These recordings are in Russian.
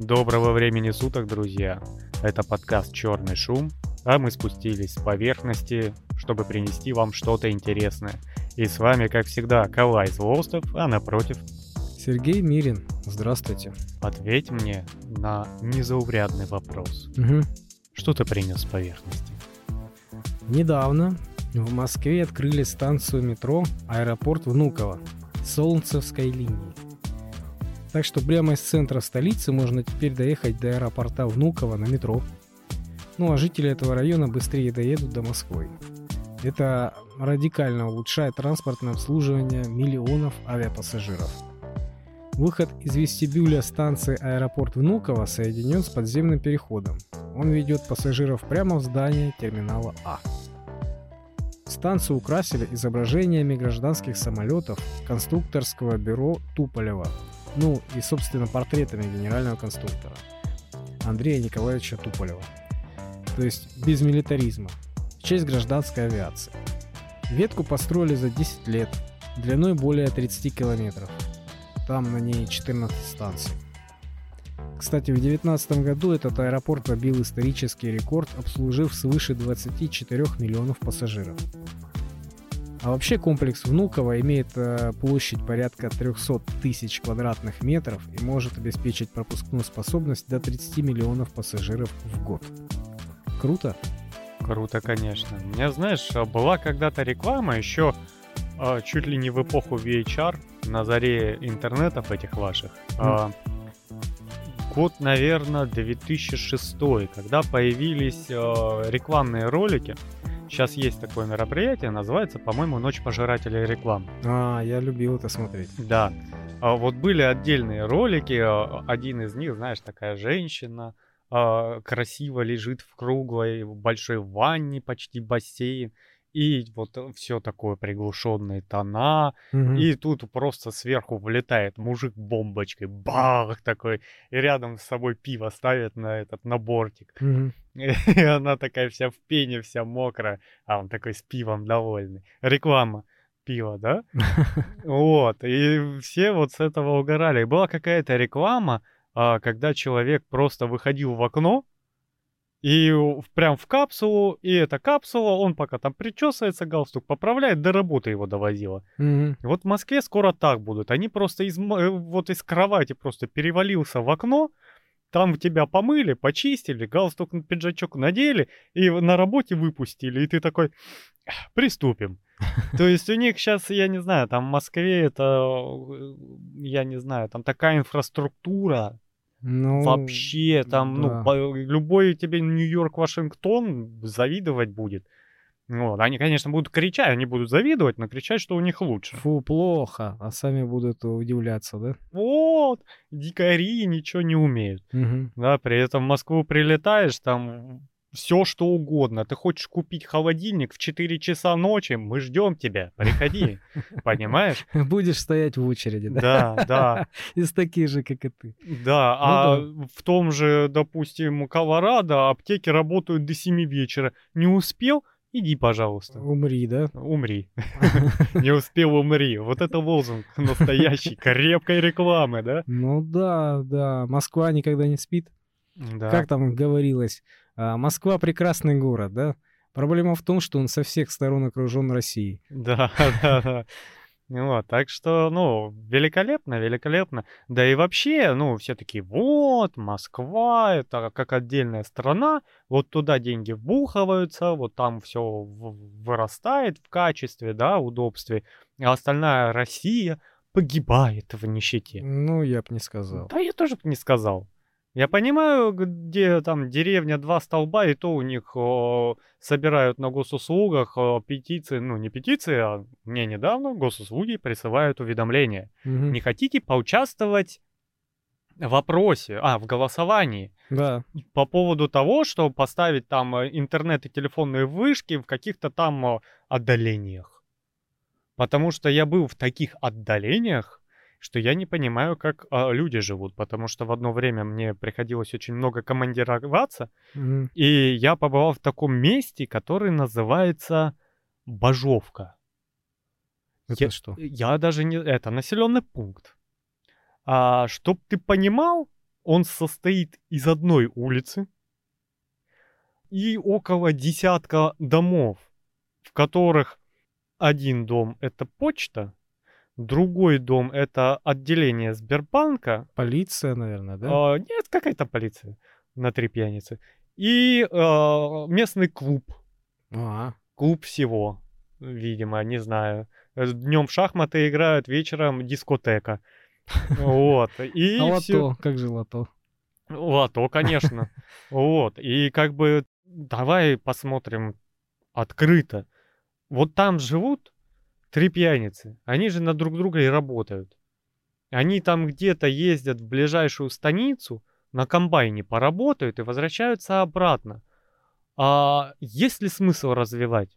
Доброго времени суток, друзья! Это подкаст «Черный шум», а мы спустились с поверхности, чтобы принести вам что-то интересное. И с вами, как всегда, Калай Злостов, а напротив... Сергей Мирин, здравствуйте. Ответь мне на незаурядный вопрос. Угу. Что ты принес с поверхности? Недавно в Москве открыли станцию метро «Аэропорт Внуково» Солнцевской линии. Так что прямо из центра столицы можно теперь доехать до аэропорта Внуково на метро. Ну а жители этого района быстрее доедут до Москвы. Это радикально улучшает транспортное обслуживание миллионов авиапассажиров. Выход из вестибюля станции аэропорт Внуково соединен с подземным переходом. Он ведет пассажиров прямо в здание терминала А. Станцию украсили изображениями гражданских самолетов конструкторского бюро Туполева, ну и, собственно, портретами генерального конструктора Андрея Николаевича Туполева. То есть без милитаризма, в честь гражданской авиации. Ветку построили за 10 лет, длиной более 30 километров. Там на ней 14 станций. Кстати, в 2019 году этот аэропорт побил исторический рекорд, обслужив свыше 24 миллионов пассажиров. А вообще комплекс Внуково имеет э, площадь порядка 300 тысяч квадратных метров и может обеспечить пропускную способность до 30 миллионов пассажиров в год. Круто? Круто, конечно. У меня, знаешь, была когда-то реклама еще э, чуть ли не в эпоху VHR, на заре интернетов этих ваших. Mm. Год, наверное, 2006, когда появились рекламные ролики. Сейчас есть такое мероприятие, называется, по-моему, «Ночь пожирателей реклам». А, я любил это смотреть. Да. А вот были отдельные ролики, а, один из них, знаешь, такая женщина, а, красиво лежит в круглой большой ванне, почти бассейн, и вот все такое приглушенные тона, угу. и тут просто сверху влетает мужик бомбочкой, бах такой, и рядом с собой пиво ставит на этот на бортик, угу. и она такая вся в пене, вся мокрая, а он такой с пивом довольный. Реклама пива, да? Вот, и все вот с этого угорали. И была какая-то реклама, а, когда человек просто выходил в окно, и прям в капсулу, и эта капсула, он пока там причесывается, галстук поправляет, до работы его довозила. Mm-hmm. Вот в Москве скоро так будут. Они просто из, э, вот из кровати просто перевалился в окно, там тебя помыли, почистили, галстук, пиджачок надели и на работе выпустили. И ты такой, приступим. То есть у них сейчас, я не знаю, там в Москве это, э, я не знаю, там такая инфраструктура, ну, Вообще, там, ну, да. ну, любой тебе Нью-Йорк, Вашингтон завидовать будет. Вот. Они, конечно, будут кричать, они будут завидовать, но кричать, что у них лучше. Фу, плохо. А сами будут удивляться, да? Вот, дикари ничего не умеют. Угу. Да, при этом в Москву прилетаешь, там все что угодно. Ты хочешь купить холодильник в 4 часа ночи, мы ждем тебя, приходи, понимаешь? Будешь стоять в очереди, да? Да, да. Из таких же, как и ты. Да, ну, а в том же, допустим, Колорадо аптеки работают до 7 вечера. Не успел? Иди, пожалуйста. Умри, да? Умри. Не успел умри. Вот это лозунг настоящий, крепкой рекламы, да? Ну да, да. Москва никогда не спит. Да. Как там говорилось, а, Москва прекрасный город, да? Проблема в том, что он со всех сторон окружен Россией. Да, да, да. Вот, так что, ну, великолепно, великолепно. Да и вообще, ну, все таки вот, Москва, это как отдельная страна, вот туда деньги вбухиваются, вот там все вырастает в качестве, да, удобстве, а остальная Россия погибает в нищете. Ну, я бы не сказал. Да, я тоже бы не сказал. Я понимаю, где там деревня два столба, и то у них о, собирают на госуслугах о, петиции, ну не петиции, а мне недавно госуслуги присылают уведомления. Угу. Не хотите поучаствовать в вопросе, а, в голосовании. Да. По поводу того, что поставить там э, интернет и телефонные вышки в каких-то там отдалениях. Потому что я был в таких отдалениях, что я не понимаю, как а, люди живут, потому что в одно время мне приходилось очень много командироваться, mm-hmm. и я побывал в таком месте, который называется Бажовка. Это я, что? Я даже не... Это населенный пункт. А, чтоб ты понимал, Он состоит из одной улицы и около десятка домов, в которых один дом это почта, другой дом это отделение Сбербанка. Полиция, наверное, да? А, нет, какая-то полиция на три пьяницы. И а, местный клуб. А, Клуб всего, видимо, не знаю. Днем шахматы играют, вечером дискотека. Вот. И а лото, как же лото? Лото, конечно. Вот. И как бы давай посмотрим открыто. Вот там живут три пьяницы. Они же на друг друга и работают. Они там где-то ездят в ближайшую станицу, на комбайне поработают и возвращаются обратно. А есть ли смысл развивать?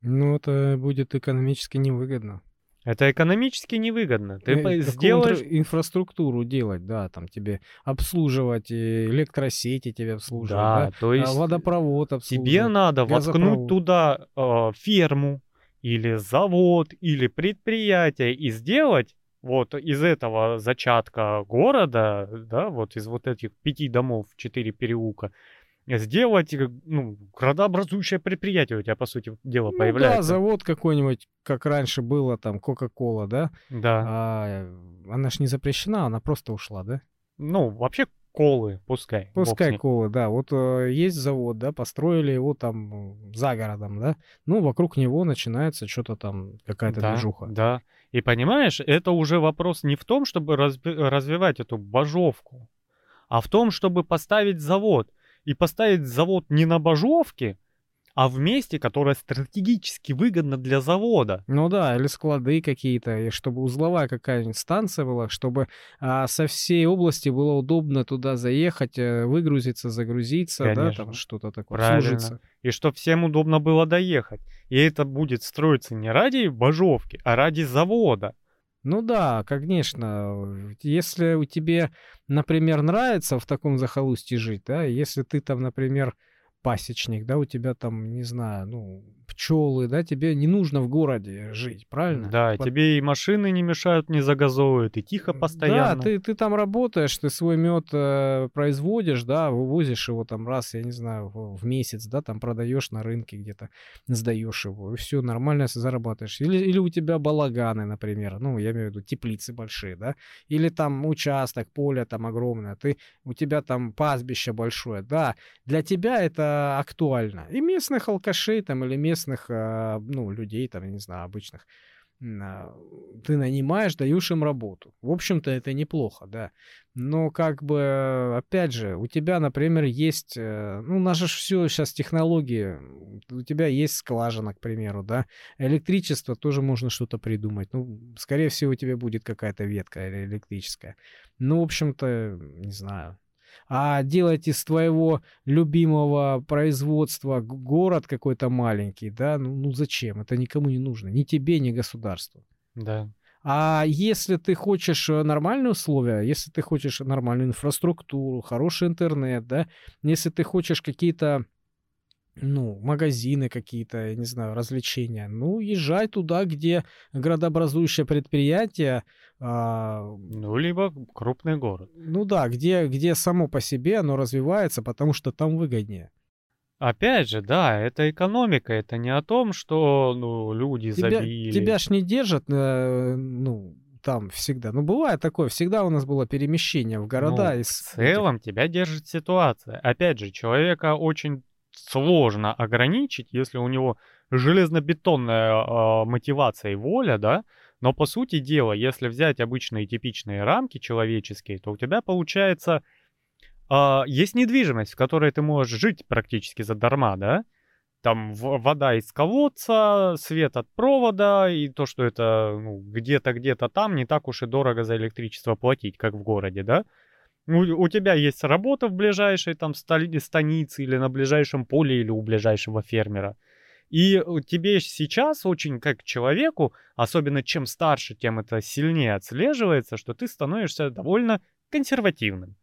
Ну, это будет экономически невыгодно. Это экономически невыгодно. Ты Э, сделаешь... инфра- инфраструктуру делать, да, там тебе обслуживать, э, электросети тебе обслуживать, Да, да, то а есть водопровод тебе обслуживать. надо воткнуть газопровод. туда э, ферму или завод или предприятие и сделать вот из этого зачатка города, да, вот из вот этих пяти домов, четыре переулка, сделать э, ну, градообразующее предприятие у тебя, по сути дела, Ну да, появляется. завод какой-нибудь, как раньше было, там, Кока-Кола, да, Да. а э, она ж не запрещена, она просто ушла, да? Ну, вообще колы, пускай. Пускай кола, да. Вот э, есть завод, да, построили его там э, за городом, да. Ну, вокруг него начинается что-то там, какая-то Да, движуха. да. И понимаешь, это уже вопрос не в том, чтобы разби- развивать эту божовку, а в том, чтобы поставить завод. И поставить завод не на божовке, а в месте, которое стратегически выгодно для завода. Ну да, или склады какие-то, и чтобы узловая какая-нибудь станция была, чтобы а, со всей области было удобно туда заехать, э, выгрузиться, загрузиться, да, Конечно. там что-то такое, Правильно. обслужиться. И чтобы всем удобно было доехать. И это будет строиться не ради божовки, а ради завода. Ну да, конечно. Если у тебе, например, нравится в таком захолустье жить, да, если ты там, например, пасечник, да, у тебя там, не знаю, ну, пчелы, да, тебе не нужно в городе жить, правильно? Да, Вот тебе и машины не мешают, не загазовывают, и тихо постоянно. Да, ты, ты там работаешь, ты свой мед э, производишь, да, вывозишь его там раз, я не знаю, в, в месяц, да, там продаешь на рынке где-то, сдаешь его, и все, нормально зарабатываешь. Или, или у тебя балаганы, например, ну, я имею в виду теплицы большие, да, или там участок, поле там огромное, ты, у тебя там пастбище большое, да, для тебя это актуально. И местных алкашей там или местных, э, ну, людей там, не знаю, обычных, а, ты нанимаешь, даешь им работу. В общем-то, это неплохо, да. Но как бы, опять же, у тебя, например, есть, э, ну, у же все сейчас технологии, у тебя есть скважина, к примеру, да, электричество тоже можно что-то придумать. Ну, скорее всего, у тебя будет какая-то ветка или электрическая. Ну, в общем-то, не знаю. А делать из твоего любимого производства город какой-то маленький, да, ну, ну зачем? Это никому не нужно. Ни тебе, ни государству. Да. А если ты хочешь э, нормальные условия, если ты хочешь нормальную инфраструктуру, хороший интернет, да, если ты хочешь какие-то, ну, магазины какие-то, я не знаю, развлечения, ну, езжай туда, где градообразующее предприятие, а, Ну, либо крупный город. ну да, где, где само по себе оно развивается, потому что там выгоднее. Опять же, да, это экономика, это не о том, что ну, люди Тебя, забили. тебя ж не держат, э, ну, там всегда. Ну, бывает такое, всегда у нас было перемещение в города. Ну, из в целом тебя держит ситуация. Опять же, человека очень сложно ограничить, если у него железнобетонная э, мотивация и воля, да, но по сути дела, если взять обычные типичные рамки человеческие, то у тебя получается а, есть недвижимость, в которой ты можешь жить практически задарма, да? Там вода из колодца, свет от провода, и то, что это ну, где-то, где-то там, не так уж и дорого за электричество платить, как в городе, да? У, у тебя есть работа в ближайшей там станице или на ближайшем поле или у ближайшего фермера. И э, тебе сейчас очень как человеку, особенно чем старше, тем это сильнее отслеживается, что ты становишься довольно консервативным.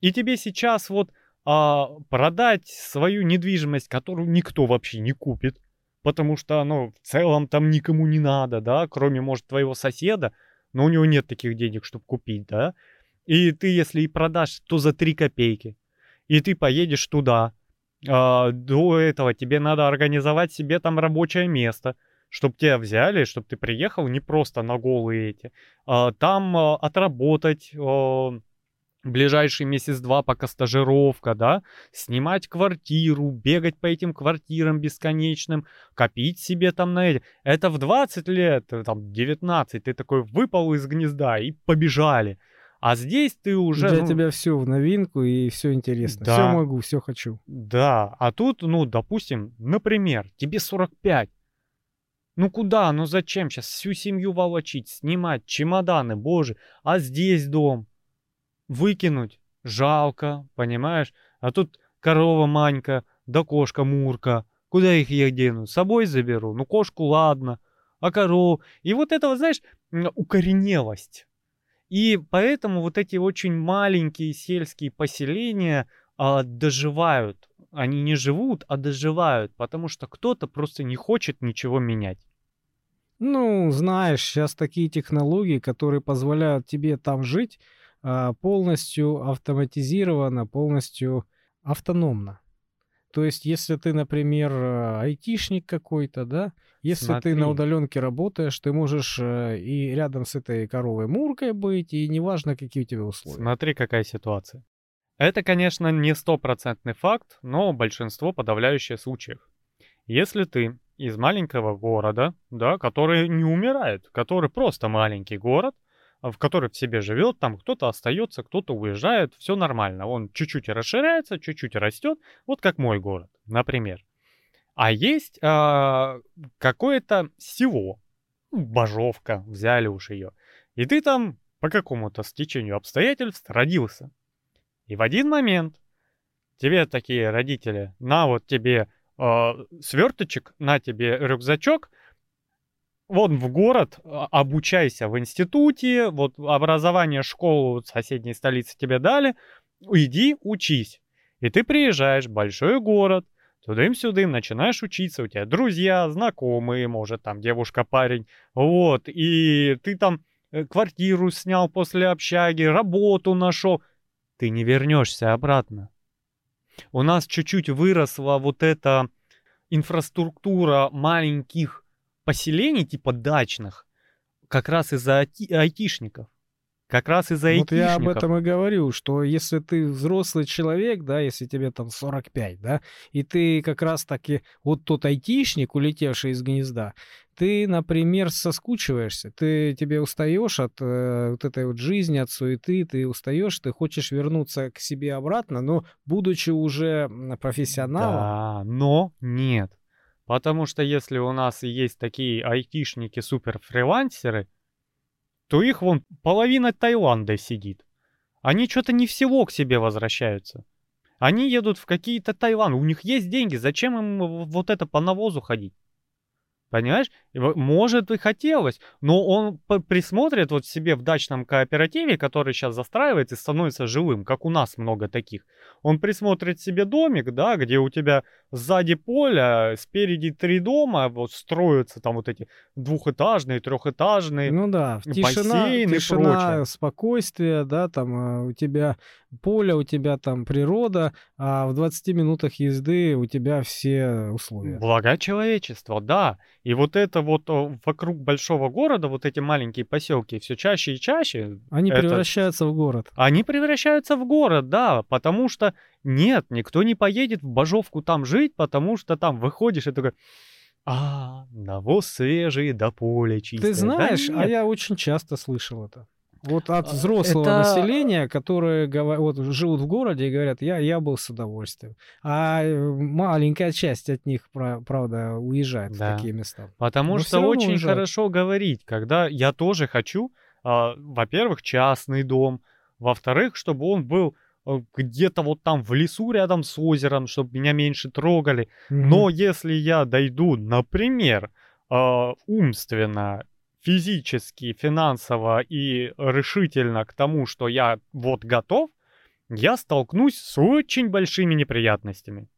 И тебе сейчас вот а, продать свою недвижимость, которую никто вообще не купит, потому что оно в целом там никому не надо, да, кроме, может, твоего соседа, но у него нет таких денег, чтобы купить, да, И ты, если и продашь, то за 3 копейки. И ты поедешь туда. А, до этого тебе надо организовать себе там рабочее место, чтобы тебя взяли, чтобы ты приехал не просто на голые эти. А, там а, отработать а, ближайший месяц-два, пока стажировка, да, снимать квартиру, бегать по этим квартирам бесконечным, копить себе там на эти. Это в 20 лет, там, 19, ты такой выпал из гнезда и побежали. А здесь ты уже... Для ну, тебя все в новинку и все интересно. Да. Все могу, все хочу. Да, а тут, ну, допустим, например, тебе 45. Ну куда, ну зачем сейчас всю семью волочить, снимать чемоданы, боже, а здесь дом? Выкинуть жалко, понимаешь? А тут корова Манька, да кошка Мурка. Куда их я дену? С собой заберу? Ну кошку ладно, а корову? И вот это, вот, знаешь, укоренелость. И поэтому вот эти очень маленькие сельские поселения а, доживают. Они не живут, а доживают, потому что кто-то просто не хочет ничего менять. Ну, знаешь, сейчас такие технологии, которые позволяют тебе там жить а, полностью автоматизированно, полностью автономно. То есть, если ты, например, э, айтишник какой-то, да, если ты на Смотри. удаленке работаешь, ты можешь э, и рядом с этой коровой Муркой быть, и неважно, какие у тебя условия. Смотри, какая ситуация. Это, конечно, не стопроцентный факт, но большинство подавляющее случаев. Если ты из маленького города, да, который не умирает, который просто маленький город, а, в который в себе живет, там кто-то остается, кто-то уезжает, все нормально. Он чуть-чуть расширяется, чуть-чуть растет, вот как мой город, например. А есть а, какое-то село, ну, Бажовка, взяли уж ее, и ты там по какому-то стечению обстоятельств родился. И в один момент тебе такие родители, на вот тебе э, сверточек, на тебе рюкзачок, вон в город, а, обучайся в институте, вот образование, школу соседней столице тебе дали, иди учись. И ты приезжаешь в большой город, тудым-сюдым, начинаешь учиться, у тебя друзья, знакомые, может, там девушка, парень, вот, и ты там э, квартиру снял после общаги, работу нашел, ты не вернешься обратно. У нас чуть-чуть выросла вот эта инфраструктура маленьких поселений, типа дачных, как раз из-за айти- айтишников. Как раз из-за Вот я об айтишников. этом и говорю, что если ты взрослый человек, да, если тебе там 45, да, и ты как раз-таки вот тот айтишник, улетевший из гнезда, ты, например, соскучиваешься, ты тебе устаешь от э, вот этой вот жизни, от суеты, ты устаешь, ты хочешь вернуться к себе обратно, но будучи уже профессионалом, Да, но нет. Потому что если у нас и есть такие айтишники, супер-фрилансеры, то их вон половина Таиланда сидит. Они что-то не в село к себе возвращаются. Они едут в какие-то Таиланды. У них есть деньги. Зачем им вот это по навозу ходить? Понимаешь? И Может и хотелось, но он присмотрит вот себе в дачном кооперативе, который сейчас застраивается и становится живым, как у нас много таких. Он присмотрит себе домик, да, где у тебя сзади поле, спереди три дома, вот строятся там вот эти двухэтажные, трехэтажные. Ну да, тишина, бассейн и тишина, прочее. спокойствие, да, там а, у тебя поле, у тебя там природа, а в 20 минутах езды у тебя все условия. Блага человечества, да. И вот это вот вокруг большого города, вот эти маленькие поселки, все чаще и чаще, Они это- превращаются в город. они превращаются в город, да, потому что нет, никто не поедет в Бажовку там жить, потому что там выходишь и такой, а, навоз свежий, да поле чистое. Ты Да знаешь, а нет. я очень часто слышал это. Вот от А, взрослого это- населения, которые вот, живут в городе и говорят, я, я был с удовольствием. А э, маленькая часть от них, пра- правда, уезжает Да. в такие места. Потому Но что очень уезжают. хорошо говорить, когда я тоже хочу, а, во-первых, частный дом, во-вторых, чтобы он был э, где-то вот там в лесу рядом с озером, чтобы меня меньше трогали. Мгм. Но если я дойду, например, а, умственно, физически, финансово и решительно к тому, что я вот готов, я столкнусь с очень большими неприятностями.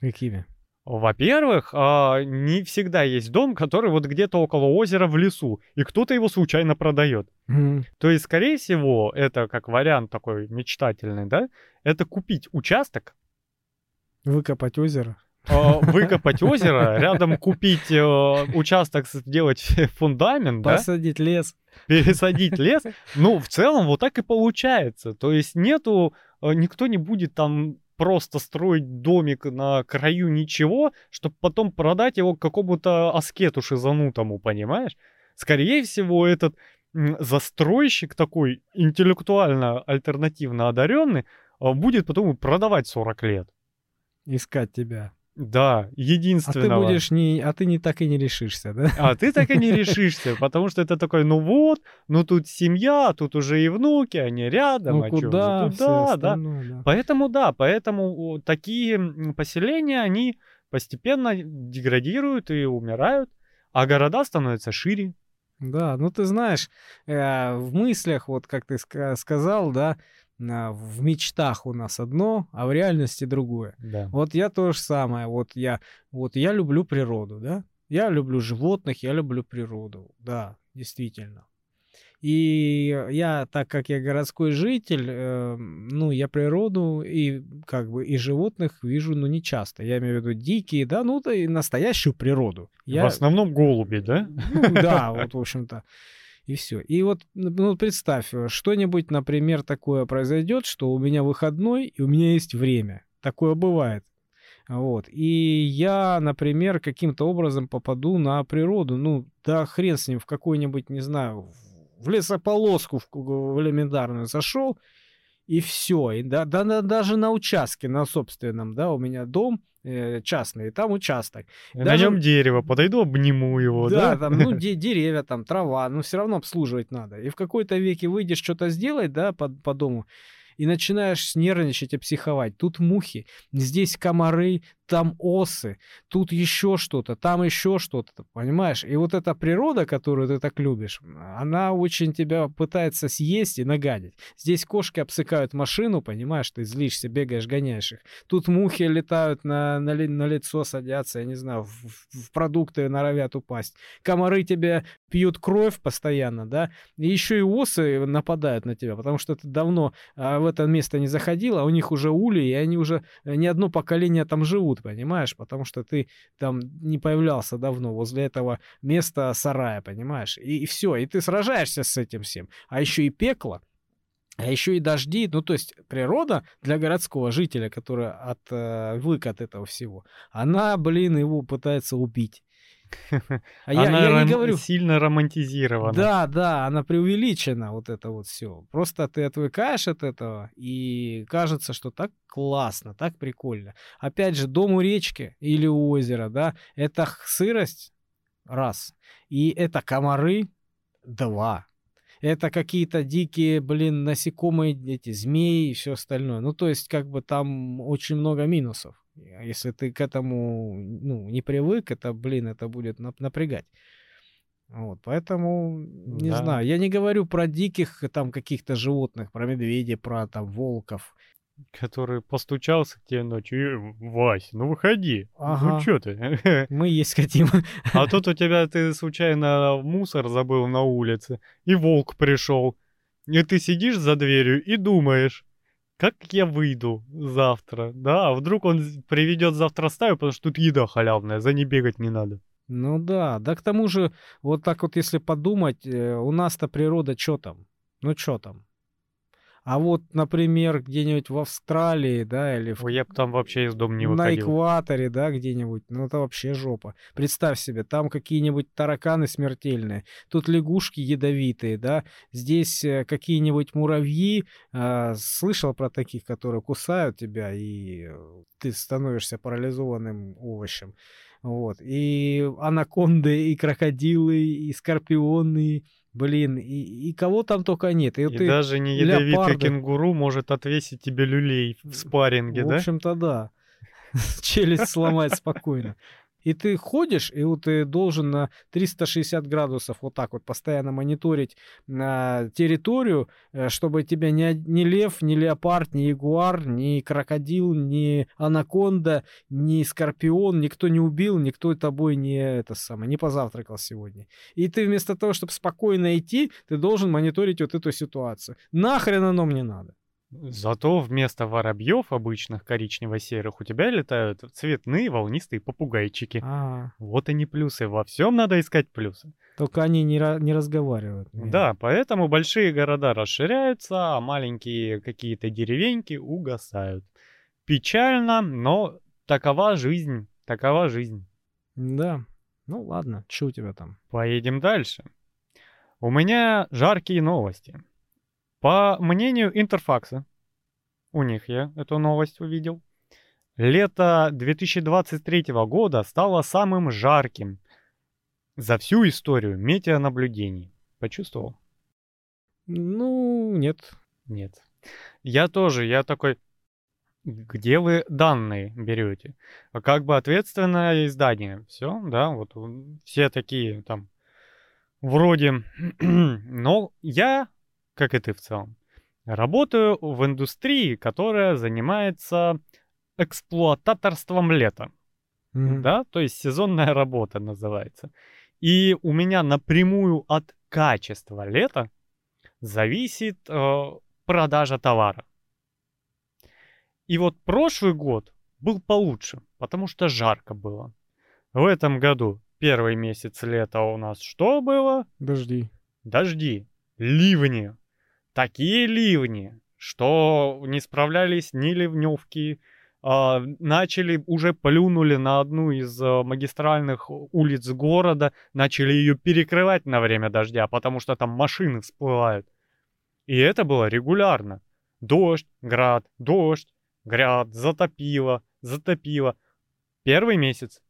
Какими? Во-первых, а, не всегда есть дом, который вот где-то около озера в лесу, и кто-то его случайно продает. Мгм. То есть, скорее всего, это как вариант такой мечтательный, да? Это купить участок, Выкопать озеро. А, выкопать озеро, рядом купить э, участок, сделать фундамент, да? Посадить лес. пересадить лес. Ну, в целом, вот так и получается. То есть нету, э, никто не будет там просто строить домик на краю ничего, чтобы потом продать его какому-то аскету шизанутому, понимаешь? Скорее всего, этот застройщик такой интеллектуально альтернативно одаренный будет потом продавать 40 лет. Искать тебя. Да, А ты единственного. будешь не... А ты не так и не решишься, да? А ты так и не решишься, потому что это такой, ну вот, ну тут семья, тут уже и внуки, они рядом, Ну а чё же, куда? всё туда, да. да. Поэтому да, поэтому такие поселения, они постепенно деградируют и умирают, а города становятся шире. Да, ну ты знаешь, э, в мыслях, вот как ты ска- сказал, да, в мечтах у нас одно, а в реальности другое. Да. Вот я то же самое. Вот я, вот я люблю природу, да. Я люблю животных, я люблю природу, да, действительно. И я, так как я городской житель, э, ну, я природу и как бы и животных вижу, ну, не часто. Я имею в виду дикие, да, ну, да и настоящую природу. Я, В основном голуби, да? ну, да, вот, в общем-то. И все. И вот, ну, представь, э, что-нибудь, например, такое произойдет, что у меня выходной, и у меня есть время. Такое бывает. Вот. И я, например, каким-то образом попаду на природу. Ну, да хрен с ним, в какой-нибудь, не знаю, в лесополоску в, в элементарную зашел, и все. И да, да, да, даже на участке, на собственном, да, у меня дом э, частный, и там участок. На Даже- нем дерево, подойду, обниму его, Да, да? там, ну, де- деревья, там, трава, но все равно обслуживать надо. И в какой-то веке выйдешь что-то сделать, да, по, по дому, и начинаешь нервничать и психовать. Тут мухи, здесь комары, там осы, тут еще что-то, там еще что-то, понимаешь? И вот эта природа, которую ты так любишь, она очень тебя пытается съесть и нагадить. Здесь кошки обсыкают машину, понимаешь, ты злишься, бегаешь, гоняешь их. Тут мухи летают на, на, на лицо, садятся, я не знаю, в, в- продукты норовят упасть. Комары тебе пьют кровь постоянно, да, и еще и осы нападают на тебя, потому что ты давно а, в это место не заходил, а у них уже ули, и они уже э, не одно поколение там живут, понимаешь, потому что ты там не появлялся давно возле этого места сарая, понимаешь, и, все, и ты сражаешься с этим всем, а еще и пекло, а еще и дожди, ну то есть природа для городского жителя, который отвык от этого всего, она, блин, его пытается убить. А я, Она я не говорю. сильно романтизирована. Да, да, она преувеличена, вот это вот все. Просто ты отвыкаешь от этого, и кажется, что так классно, так прикольно. Опять же, дом у речки или у озера, да, это сырость, раз. И это комары, два. Это какие-то дикие, блин, насекомые, эти змеи и все остальное. Ну, то есть, как бы там очень много минусов. А Если ты к этому, ну, не привык, это, блин, это будет нап- напрягать. Вот, поэтому, не Да. знаю, я не говорю про диких там каких-то животных, про медведей, про там волков. Который постучался к тебе ночью. «Э, Вась, ну выходи. Ага. Ну что ты? Мы есть хотим. А тут у тебя ты случайно мусор забыл на улице, и волк пришел. И ты сидишь за дверью и думаешь, как я выйду завтра, да? А вдруг он приведет завтра стаю, потому что тут еда халявная, за ней бегать не надо. Ну да, да к тому же, вот так вот если подумать, э, у нас-то природа что там? Ну что там? А вот, например, где-нибудь в Австралии, да, или в Ой, я бы там вообще из дома не на выходил. экваторе, да, где-нибудь, ну это вообще жопа. Представь себе, там какие-нибудь тараканы смертельные, тут лягушки ядовитые, да, здесь э, какие-нибудь муравьи, а, слышал про таких, которые кусают тебя, и э, ты становишься парализованным овощем. Вот. И анаконды, и крокодилы, и скорпионы, блин, и, и кого там только нет. И, И ты- даже не ядовитый леопарды. кенгуру может отвесить тебе люлей в спарринге, в да? общем-то, да. Челюсть сломать спокойно. И ты ходишь, и вот ты должен на 360 градусов вот так вот постоянно мониторить на территорию, э, чтобы тебя ни, ни лев, ни леопард, ни ягуар, ни крокодил, ни анаконда, ни скорпион, никто не убил, никто тобой не это самое, не позавтракал сегодня. И ты вместо того, чтобы спокойно идти, ты должен мониторить вот эту ситуацию. Нахрен оно мне надо? Зато вместо воробьев обычных коричнево-серых у тебя летают цветные волнистые попугайчики. А, Вот они плюсы. Во всем надо искать плюсы. только они не, не разговаривают. Не. Да, поэтому большие города расширяются, а маленькие какие-то деревеньки угасают. Печально, но такова жизнь. Такова жизнь. Да. Ну ладно, что у тебя там? Поедем дальше. У меня жаркие новости. По мнению Интерфакса, у них я эту новость увидел, лето 2023 года стало самым жарким за всю историю метеонаблюдений. Почувствовал? Ну, нет. Нет. Я тоже, я такой, где вы данные берете? А Как бы ответственное издание. Все, да, вот все такие там вроде. Но я, как и ты в целом, работаю в индустрии, которая занимается эксплуататорством лета. Мгм. Да, то есть сезонная работа называется. И у меня напрямую от качества лета зависит э, продажа товара. И вот прошлый год был получше, потому что жарко было. В этом году первый месяц лета у нас что было? Дожди. Дожди, ливни. Такие ливни, что не справлялись ни ливневки, а, начали, уже плюнули на одну из а, магистральных улиц города, начали ее перекрывать на время дождя, потому что там машины всплывают. И это было регулярно. Дождь, град, дождь, град, затопило, затопило. Первый месяц.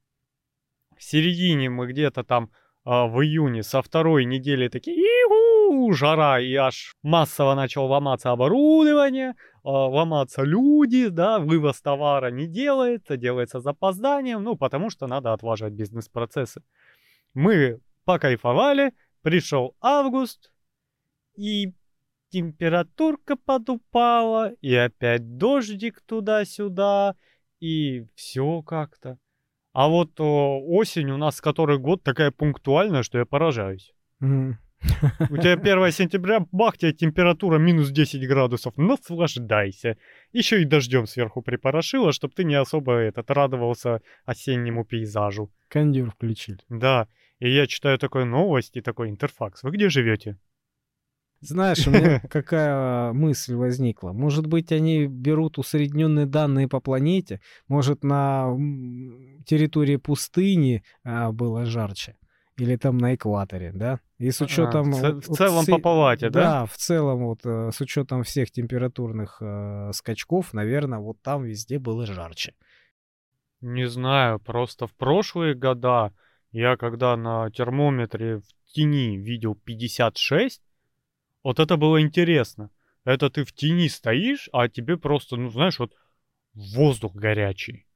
В середине мы где-то там а, в июне со второй недели такие «Иху!» жара, и аж массово начал ломаться оборудование, а, ломаться люди, да, вывоз товара не делается, делается запозданием, ну, потому что надо отлаживать бизнес-процессы. Мы покайфовали, пришел август, и температурка подупала, и опять дождик туда-сюда, и все как-то. А вот о, осень у нас который год такая пунктуальная, что я поражаюсь. Мгм. У тебя 1 сентября, бах, тебе температура минус 10 градусов, наслаждайся. Еще и дождем сверху припорошило, чтобы ты не особо этот радовался осеннему пейзажу. Кондер включили. Да, и я читаю такую новость и такой интерфакс. Вы где живете? Знаешь, у меня какая мысль возникла? Может быть, они берут усредненные данные по планете? Может, на территории пустыни а, было жарче? Или там на экваторе, да? И с А, учетом... в вот- в вот целом все- по палате, да? Да, в целом вот э, с учетом всех температурных э, скачков, наверное, вот там везде было жарче. Не знаю, просто в прошлые года я когда на термометре в тени видел 56, вот это было интересно. Это ты в тени стоишь, а тебе просто, ну знаешь, вот воздух горячий.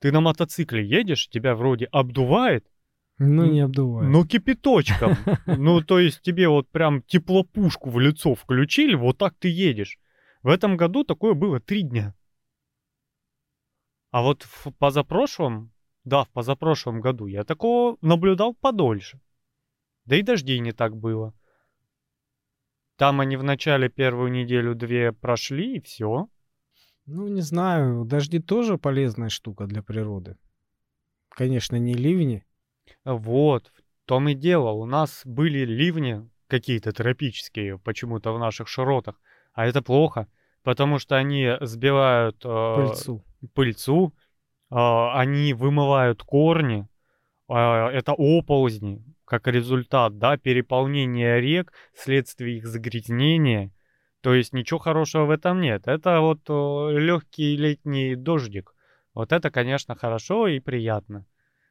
Ты на мотоцикле едешь, тебя вроде обдувает, Ну, не обдувает. но кипяточком. Ну, то есть тебе вот прям теплопушку в лицо включили, вот так ты едешь. В этом году такое было три дня. А вот в позапрошлом, да, в позапрошлом году я такого наблюдал подольше. Да и дождей не так было. Там они в начале первую неделю-две прошли, и все. Ну, не знаю, дожди тоже полезная штука для природы. Конечно, не ливни. Вот, в том и дело. У нас были ливни какие-то тропические почему-то в наших широтах. А это плохо, потому что они сбивают э, Пыльцу. пыльцу, э, они вымывают корни, э, это оползни, как результат, да, переполнения рек вследствие их загрязнения. То есть ничего хорошего в этом нет. Это вот легкий летний дождик. Вот это, конечно, хорошо и приятно.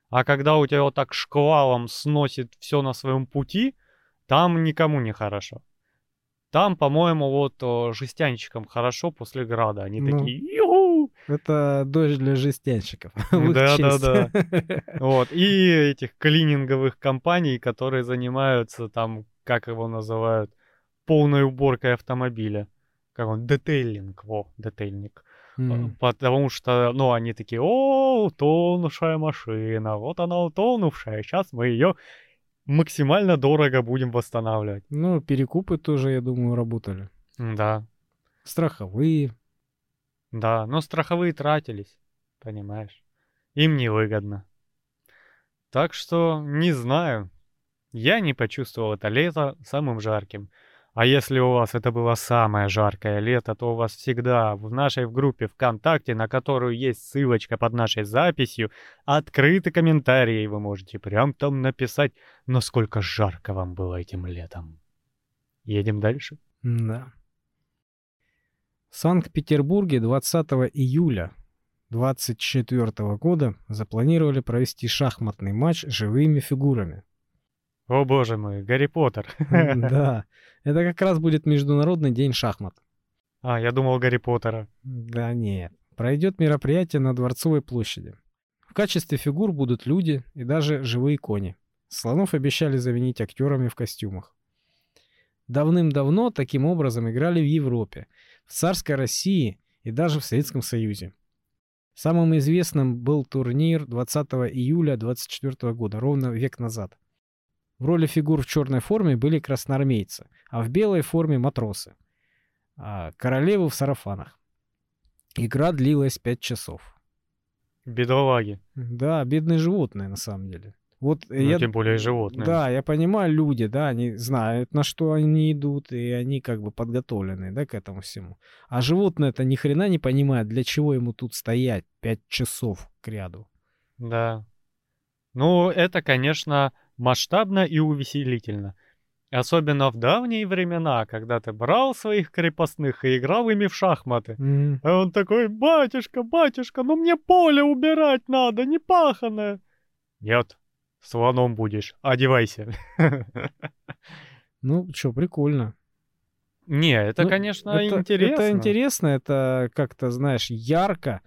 А когда у тебя вот так шквалом сносит все на своем пути, там никому не хорошо. Там, по-моему, вот жестянщикам хорошо после града. Они Ну. такие, «Ю-ху!» Это дождь для жестянщиков. Да, да, да. Вот. И этих клининговых компаний, которые занимаются там, как его называют, полной уборкой автомобиля. Как он? Детейлинг. Во, детейлинг. Потому что, ну, они такие, о, утонувшая машина, вот она утонувшая, сейчас мы ее максимально дорого будем восстанавливать. Ну, перекупы тоже, я думаю, работали. Да, Страховые. да, но страховые тратились, понимаешь? Им невыгодно. Так что, не знаю, я не почувствовал это лето самым жарким. А если у вас это было самое жаркое лето, то у вас всегда в нашей группе ВКонтакте, на которую есть ссылочка под нашей записью, открыты комментарии, и вы можете прям там написать, насколько жарко вам было этим летом. Едем дальше. Да. В Санкт-Петербурге 20 июля 24 года запланировали провести шахматный матч живыми фигурами. О боже мой, Гарри Поттер. Да, это как раз будет Международный день шахмат. А, я думал Гарри Поттера. Да нет. Пройдет мероприятие на Дворцовой площади. В качестве фигур будут люди и даже живые кони. Слонов обещали заменить актерами в костюмах. Давным-давно таким образом играли в Европе, в царской России и даже в Советском Союзе. Самым известным был турнир 20 июля 24 года, ровно век назад. В роли фигур в черной форме были красноармейцы, а в белой форме матросы. А королевы в сарафанах. Игра длилась 5 часов. Бедолаги. Да, бедные животные на самом деле. Вот Ну, я... тем более животные. Да, я понимаю, люди, да, они знают, на что они идут, и они как бы подготовлены, да, к этому всему. А животное-то ни хрена не понимает, для чего ему тут стоять 5 часов к ряду. Да. Ну, это, конечно, масштабно и увеселительно. Особенно в давние времена, когда ты брал своих крепостных и играл ими в шахматы. Мгм. А он такой, батюшка, батюшка, ну мне поле убирать надо, не паханое. Нет, слоном будешь, одевайся. Ну, что, прикольно. Не, это, Ну, конечно, это, интересно. Это интересно, это как-то, знаешь, ярко.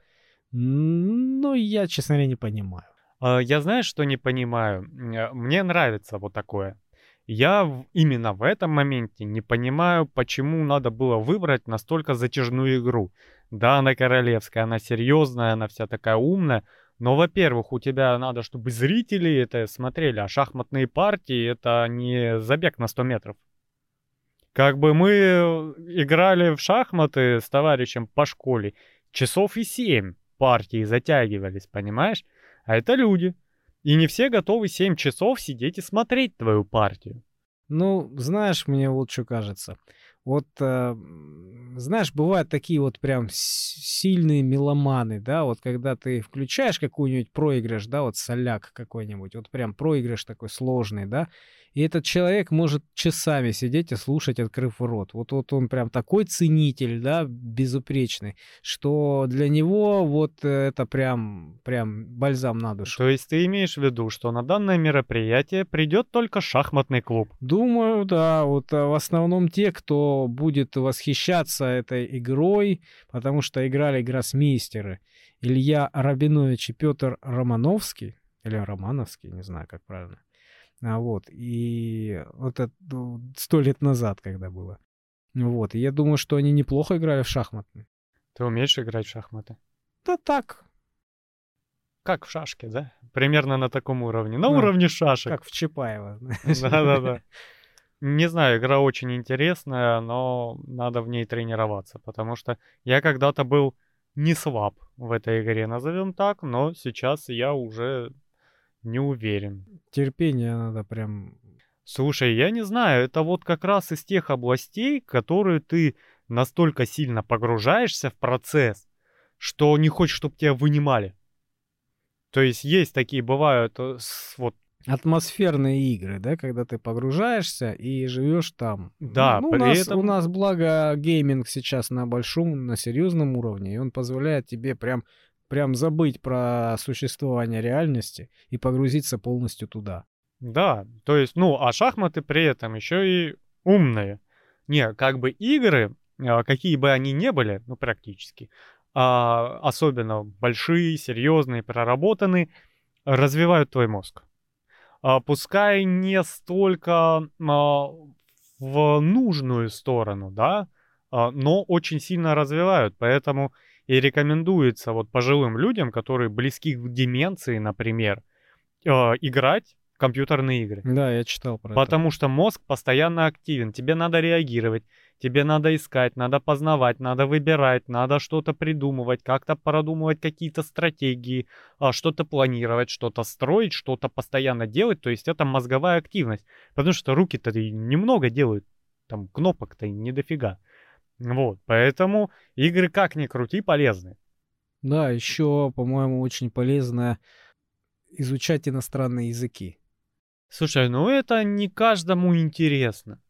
Но я, честно говоря, не понимаю. А, Я знаешь, что не понимаю? Э, Мне нравится вот такое. Я именно в этом моменте не понимаю, почему надо было выбрать настолько затяжную игру. Да, она королевская, она серьезная, она вся такая умная. Но, во-первых, у тебя надо, чтобы зрители это смотрели, а шахматные партии это не забег на 100 метров. Как бы мы э, играли в шахматы с товарищем по школе, часов и семь партии затягивались, понимаешь? А это люди. И не все готовы 7 часов сидеть и смотреть твою партию. Ну, знаешь, мне вот что кажется. Вот, э, знаешь, бывают такие вот прям сильные меломаны, да, вот когда ты включаешь какой-нибудь проигрыш, да, вот соляк какой-нибудь, вот прям проигрыш такой сложный, да, и этот человек может часами сидеть и слушать, открыв рот. Вот, вот он прям такой ценитель, да, безупречный, что для него вот э, это прям, прям бальзам на душу. То есть ты имеешь в виду, что на данное мероприятие придет только шахматный клуб. Думаю, да, вот а, в основном те, кто будет восхищаться этой игрой, потому что играли гроссмейстеры Илья Рабинович и Петр Романовский, или Романовский, не знаю, как правильно. А вот, и вот это ну, сто лет назад, когда было. Вот, и я думаю, что они неплохо играли в шахматы. Ты умеешь играть в шахматы? Да так, Как в шашке, да? Примерно на таком уровне. На Да, уровне шашек. как в Чапаево. знаешь. Да-да-да. Не знаю, игра очень интересная, но надо в ней тренироваться, потому что я когда-то был не слаб в этой игре, назовем так, но сейчас я уже не уверен. Терпение надо прям... Слушай, я не знаю, это вот как раз из тех областей, которые ты настолько сильно погружаешься в процесс, что не хочешь, чтобы тебя вынимали. То есть есть такие, бывают, э, вот атмосферные игры, да, когда ты погружаешься и живешь там. Да, ну, у, при нас, этом- у нас, благо, гейминг сейчас на большом, на серьезном уровне, и он позволяет тебе прям, прям забыть про существование реальности и погрузиться полностью туда. Да, то есть, ну, а шахматы при этом еще и умные. Не, как бы игры, а, какие бы они ни были, ну, практически, а, особенно большие, серьезные, проработанные, развивают твой мозг. А, пускай не столько а, в нужную сторону, да, а, но очень сильно развивают, поэтому и рекомендуется вот пожилым людям, которые близки к деменции, например, а, играть в компьютерные игры. Да, я читал про Потому что мозг постоянно активен, тебе надо реагировать, тебе надо искать, надо познавать, надо выбирать, надо что-то придумывать, как-то продумывать какие-то стратегии, а, что-то планировать, что-то строить, что-то постоянно делать. То есть это мозговая активность. Потому что руки-то немного делают, там кнопок-то не дофига. Вот, поэтому игры как ни крути полезны. Да, еще, по-моему, очень полезно изучать иностранные языки. Слушай, ну это не каждому интересно.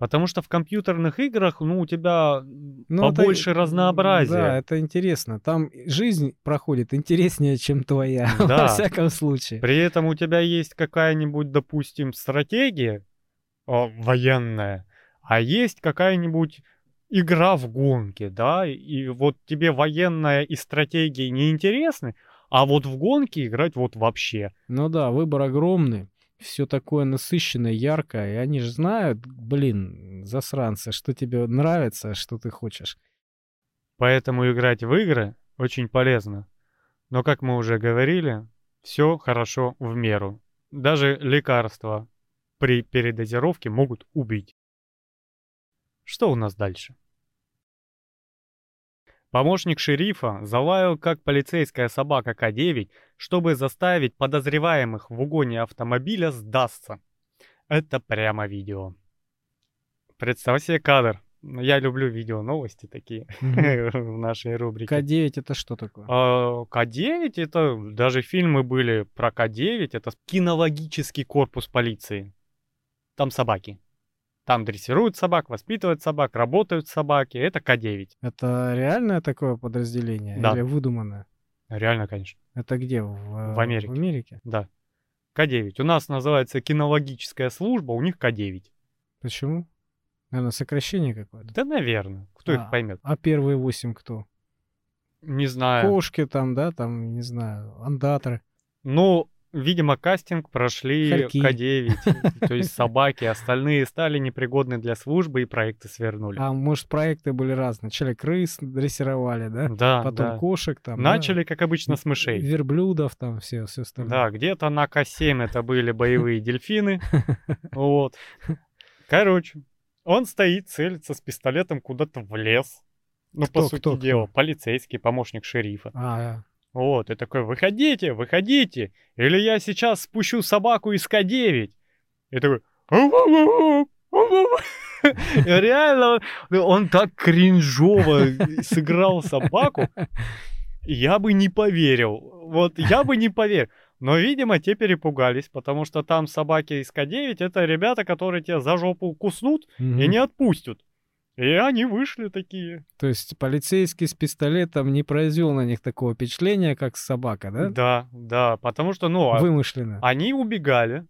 Потому что в компьютерных играх, ну, у тебя ну, побольше это, разнообразия. Да, это интересно. Там жизнь проходит интереснее, чем твоя, да. во всяком случае. При этом у тебя есть какая-нибудь, допустим, стратегия о, военная, а есть какая-нибудь игра в гонке, да, и вот тебе военная и стратегии не интересны, а вот в гонке играть вот вообще. Ну да, выбор огромный все такое насыщенное, яркое, и они же знают, блин, засранцы, что тебе нравится, что ты хочешь. Поэтому играть в игры очень полезно. Но, как мы уже говорили, все хорошо в меру. Даже лекарства при передозировке могут убить. Что у нас дальше? Помощник шерифа залаял как полицейская собака К-9, чтобы заставить подозреваемых в угоне автомобиля сдастся. Это прямо видео. Представь себе кадр. Я люблю видео новости такие в нашей рубрике. К9 это что такое? А, К9 это даже фильмы были про К9. Это кинологический корпус полиции. Там собаки. Там дрессируют собак, воспитывают собак, работают собаки. Это К9. Это реальное такое подразделение? Да. Или выдуманное? Реально, конечно. Это где? В, в Америке. В Америке? Да. К9. У нас называется кинологическая служба, у них К9. Почему? Наверное, сокращение какое-то. Да, наверное. Кто а, их поймет? А первые восемь кто? Не знаю. Кошки там, да, там, не знаю, андаторы. Ну, Видимо, кастинг прошли Хорьки. К9, то есть собаки, остальные стали непригодны для службы и проекты свернули. А может проекты были разные? Вначале крыс дрессировали, да? Да, Потом да. кошек там. Начали, да? как обычно, с мышей. Верблюдов там, все, все остальное. Да, где-то на К7 это были боевые дельфины. Вот. Короче, он стоит, целится с пистолетом куда-то в лес. Ну, кто, по сути кто, дела, кто? полицейский, помощник шерифа. А, вот, и такой, выходите, выходите, или я сейчас спущу собаку из К9. И такой, реально, он так кринжово сыграл собаку, я бы не поверил. Вот я бы не поверил. Но, видимо, те перепугались, потому что там собаки из К9 это ребята, которые тебя за жопу куснут и не отпустят. И они вышли такие. То есть полицейский с пистолетом не произвел на них такого впечатления, как собака, да? Да, да, потому что, ну... А Вымышленно. Они убегали.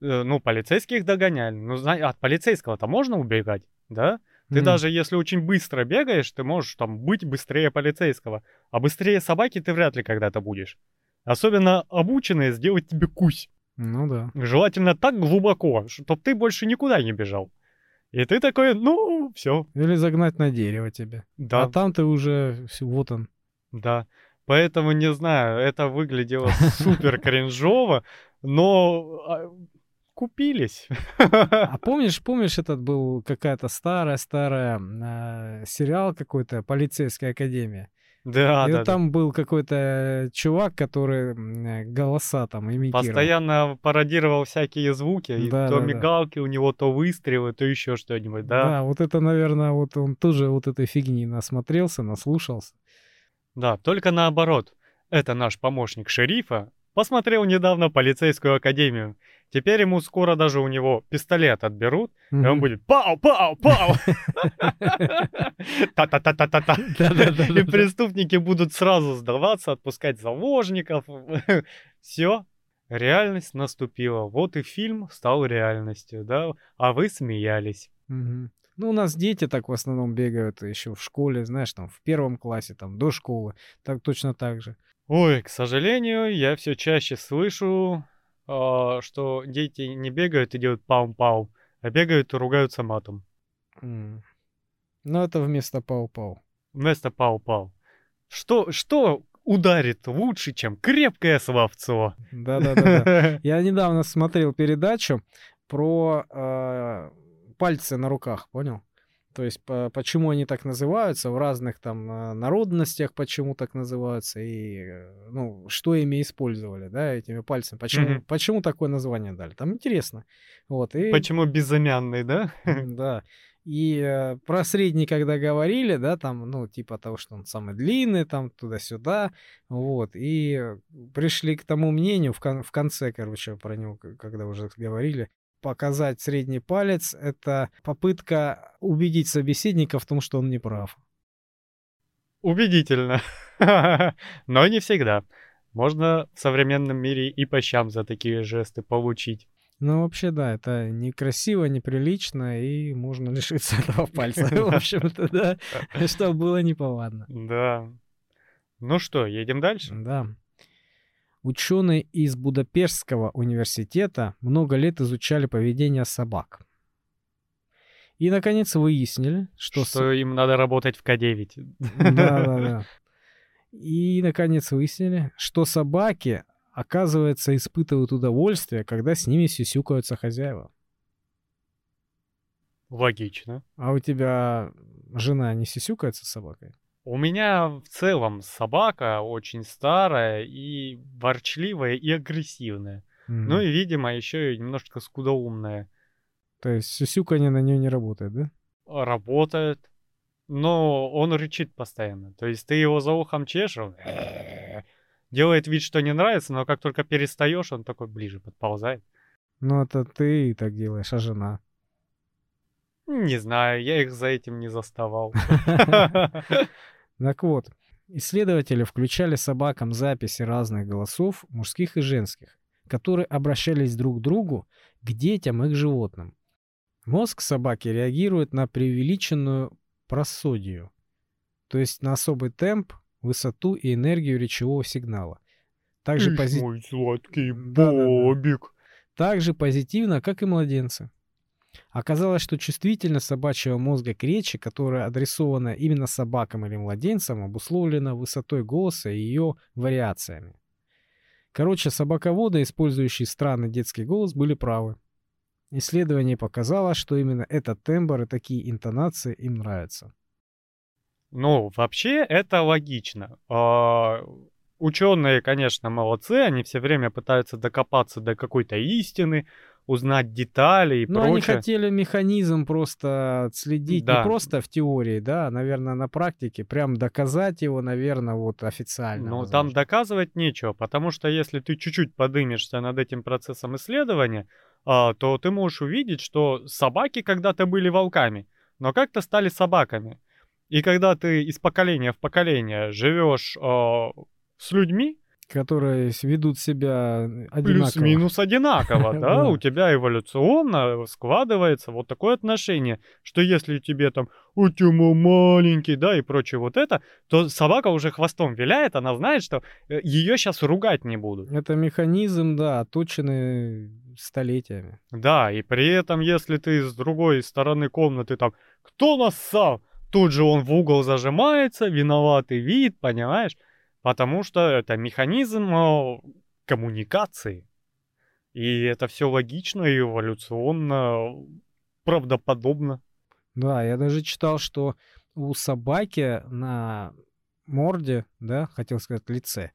Э, ну, полицейских догоняли. Ну, от полицейского-то можно убегать, да? Ты mm. даже если очень быстро бегаешь, ты можешь там быть быстрее полицейского. А быстрее собаки ты вряд ли когда-то будешь. Особенно обученные сделать тебе кусь. Ну да. Желательно так глубоко, чтобы ты больше никуда не бежал. И ты такой, ну, все. Или загнать на дерево тебе. Да. А там ты уже, вот он. Да. Поэтому, не знаю, это выглядело супер кринжово, но а, купились. А помнишь, помнишь, этот был какая-то старая-старая э, сериал какой-то «Полицейская академия»? Да, и да. там да. был какой-то чувак, который э, голоса там имитировал. Постоянно пародировал всякие звуки. И да, то да, мигалки да. у него, то выстрелы, то еще что-нибудь, да? Да, вот это, наверное, вот он тоже вот этой фигни насмотрелся, наслушался. Да, только наоборот. Это наш помощник шерифа посмотрел недавно полицейскую академию Теперь ему скоро даже у него пистолет отберут, mm-hmm. и он будет пау, пау, пау. Та-та-та-та-та-та. И преступники будут сразу сдаваться, отпускать заложников. Все, реальность наступила. Вот и фильм стал реальностью, да? А вы смеялись. Ну, у нас дети так в основном бегают еще в школе, знаешь, там в первом классе, там до школы. Так точно так же. Ой, к сожалению, я все чаще слышу, что дети не бегают и делают пау-пау, а бегают и ругаются матом. М. Ну, это вместо пау-пау. Вместо пау-пау. Что, что ударит лучше, чем крепкое словцо? Да-да-да. Я недавно смотрел передачу про э, пальцы на руках, понял? То есть по, почему они так называются, в разных там э, народностях почему так называются, и э, ну, что ими использовали, да, этими пальцами. Почему, Мгм. почему такое название дали? Там интересно. Вот, и, Почему безымянный, да? да. И э, про средний, когда говорили, да, там, ну, типа того, что он самый длинный, там, туда-сюда, вот, и э, пришли к тому мнению в, кон- в конце, короче, про него, когда уже говорили, показать средний палец — это попытка убедить собеседника в том, что он не прав. Убедительно. Но не всегда. Можно в современном мире и по щам за такие жесты получить. Ну, вообще, да, это некрасиво, неприлично, и можно лишиться этого пальца. В общем-то, да, что было неповадно. Да. Ну что, едем дальше? Да. Ученые из Будапештского университета много лет изучали поведение собак. И, наконец, выяснили, что... Что, со- им надо работать в К9. Да-да-да. И, наконец, выяснили, что собаки, оказывается, испытывают удовольствие, когда с ними сюсюкаются хозяева. Логично. А у тебя жена не сюсюкается с собакой? У меня в целом собака очень старая и ворчливая и агрессивная. Ну Мгм. и, видимо, еще и немножко скудоумная. То есть сюсюканье на нее не работает, да? Работает, но он рычит постоянно. То есть ты его за ухом чешешь, он делает вид, что не нравится, но как только перестаешь, он такой ближе подползает. Ну, это ты так делаешь, а жена? Не знаю, я их за этим не заставал. Так вот, исследователи включали собакам записи разных голосов, мужских и женских, которые обращались друг к другу, к детям и к животным. Мозг собаки реагирует на преувеличенную просодию, то есть на особый темп, высоту и энергию речевого сигнала. Также, пози- мой сладкий. Бобик. так же позитивно, как и младенцы. Оказалось, что чувствительность собачьего мозга к речи, которая адресована именно собакам или младенцам, обусловлена высотой голоса и ее вариациями. Короче, собаководы, использующие странный детский голос, были правы. Исследование показало, что именно этот тембр и такие интонации им нравятся. Ну, вообще это логично. А, Ученые, конечно, молодцы, они все время пытаются докопаться до какой-то истины, узнать детали и Но Ну, они прочее. хотели механизм просто отследить, Да. не просто в теории, да, а, наверное, на практике, прям доказать его, наверное, вот официально. Но возможно. там доказывать нечего, потому что если ты чуть-чуть подымешься над этим процессом исследования, а, то ты можешь увидеть, что собаки когда-то были волками, но как-то стали собаками. И когда ты из поколения в поколение живешь а, с людьми, которые ведут себя одинаково. плюс-минус одинаково, да, у тебя эволюционно складывается вот такое отношение, что если тебе там «Ой, ты мой маленький», да, и прочее вот это, то собака уже хвостом виляет, она знает, что ее сейчас ругать не будут. Это механизм, да, оточенный столетиями. Да, и при этом, если ты с другой стороны комнаты там «Кто нассал?», тут же он в угол зажимается, виноватый вид, понимаешь? Потому что это механизм э, коммуникации. И это все логично и эволюционно правдоподобно. Да, я даже читал, что у собаки на морде, да, хотел сказать лице,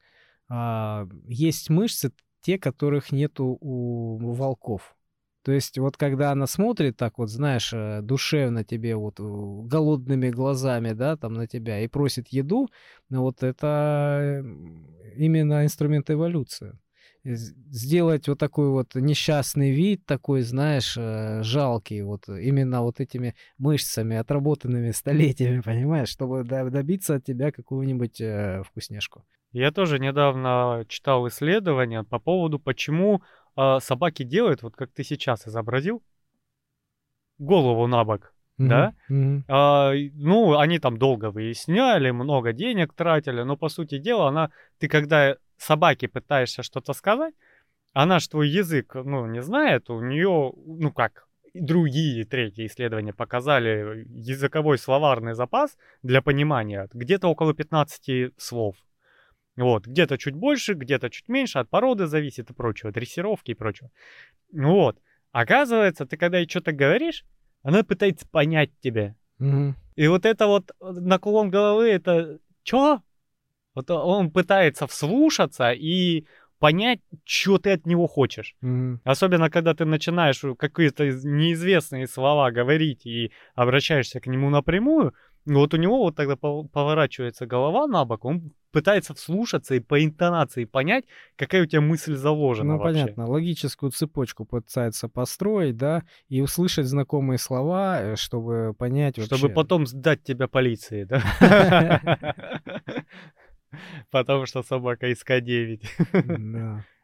а, есть мышцы, те, которых нету у волков. То есть вот когда она смотрит так вот, знаешь, э, душевно тебе вот голодными глазами, да, там на тебя и просит еду, ну вот это именно инструмент эволюции. Сделать вот такой вот несчастный вид, такой, знаешь, э, жалкий, вот именно вот этими мышцами, отработанными столетиями, понимаешь, чтобы до- добиться от тебя какую-нибудь э, вкусняшку. Я тоже недавно читал исследования по поводу, почему э, собаки делают, вот как ты сейчас изобразил, голову на бок. да? Мгм. А, ну, они там долго выясняли, много денег тратили, но по сути дела, она, ты когда собаке пытаешься что-то сказать, она ж твой язык, ну, не знает, у нее, ну как, другие третьи исследования показали языковой словарный запас для понимания где-то около 15 слов. Вот, где-то чуть больше, где-то чуть меньше, от породы зависит и прочего, дрессировки и прочего. Вот. Оказывается, ты когда ей что-то говоришь, она пытается понять тебя. Мгм. И вот это вот э, наклон головы, это чё? Вот он пытается вслушаться и понять, что ты от него хочешь. Мгм. Особенно, когда ты начинаешь какие-то из- неизвестные слова говорить и обращаешься к нему напрямую, вот у него вот тогда пов- поворачивается голова на бок, он пытается вслушаться и по интонации понять, какая у тебя мысль заложена Ну, вообще. понятно, логическую цепочку пытается построить, да, и услышать знакомые слова, э, чтобы понять вообще. Чтобы потом сдать тебя полиции, да? Потому что собака из К9. Да.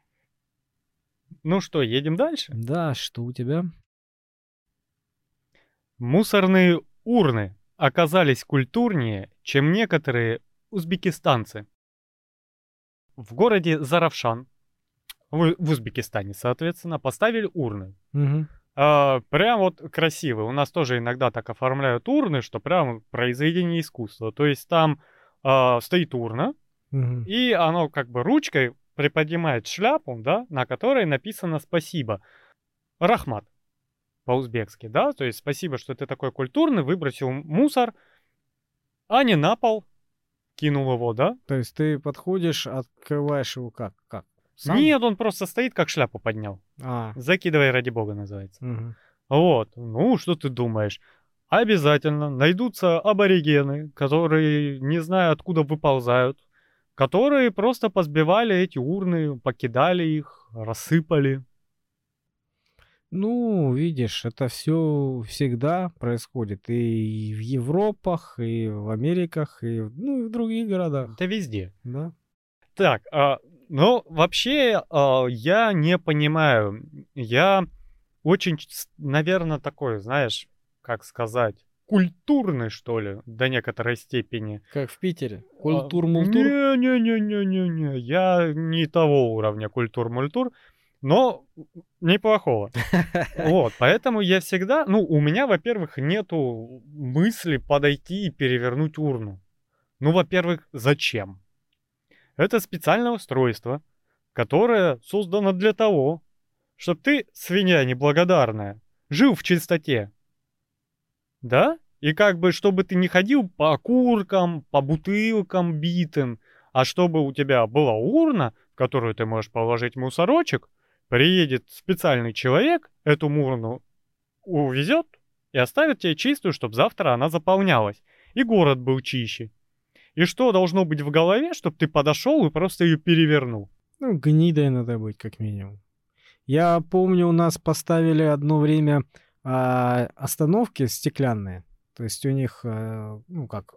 Ну что, едем дальше? Да, что у тебя? Мусорные урны оказались культурнее, чем некоторые узбекистанцы. В городе Заравшан, в, в Узбекистане, соответственно, поставили урны. Мгм. А, прям вот красивые. У нас тоже иногда так оформляют урны, что прям произведение искусства. То есть там а, стоит урна, Мгм. и оно как бы ручкой приподнимает шляпу, да, на которой написано «Спасибо». Рахмат по-узбекски, да, то есть спасибо, что ты такой культурный, выбросил мусор, а не на пол, кинул его, да? То есть ты подходишь, открываешь его как? Как? Сам? Нет, он просто стоит, как шляпу поднял. А. Закидывай ради бога называется. мгм. Вот, ну что ты думаешь? Обязательно найдутся аборигены, которые не знаю откуда выползают, которые просто позбивали эти урны, покидали их, рассыпали. Ну, видишь, это все всегда происходит и в Европах, и в Америках, и в- ну, и в других городах, Это везде. да? Так, а, ну вообще а, я не понимаю. Я очень, наверное, такой, знаешь, как сказать, культурный, что ли, до некоторой степени. Как в Питере. А, Культур-мультур. Не-не-не-не-не-не. Я не того уровня культур-мультур, но неплохого. Вот, поэтому я всегда... Ну, у меня, во-первых, нету мысли подойти и перевернуть урну. Ну, во-первых, зачем? Это специальное устройство, которое создано для того, чтобы ты, свинья неблагодарная, жил в чистоте. Да? И как бы, чтобы ты не ходил по окуркам, по бутылкам битым, а чтобы у тебя была урна, в которую ты можешь положить мусорочек, приедет специальный человек, эту урну увезет и оставит тебе чистую, чтобы завтра она заполнялась. И город был чище. И что должно быть в голове, чтобы ты подошел и просто ее перевернул? Ну, гнидой надо быть, как минимум. Я помню, у нас поставили одно время а, остановки стеклянные. То есть у них, э, ну как,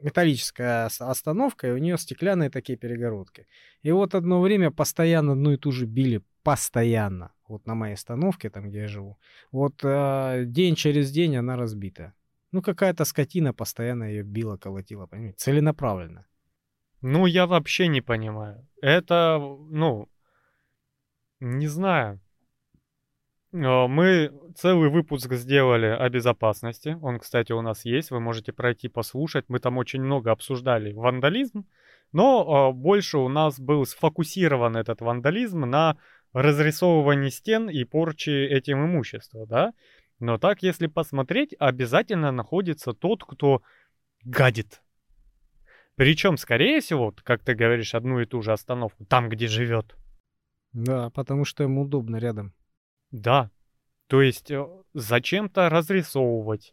металлическая ос- остановка, и у нее стеклянные такие перегородки. И вот одно время постоянно одну и ту же били, постоянно. Вот на моей остановке, там, где я живу. Вот э, день через день она разбита. Ну, какая-то скотина постоянно ее била, колотила, понимаете, целенаправленно. Ну, я вообще не понимаю. Это, ну, не знаю. Э, Мы целый выпуск сделали о безопасности. Он, кстати, у нас есть. Вы можете пройти послушать. Мы там очень много обсуждали вандализм. Но э, больше у нас был сфокусирован этот вандализм на разрисовывании стен и порче этим имущества, да? Но так, если посмотреть, обязательно находится тот, кто гадит. Причем, скорее всего, как ты говоришь, одну и ту же остановку, там, где живет. Да, потому что ему удобно рядом. Да. То есть э, зачем-то разрисовывать,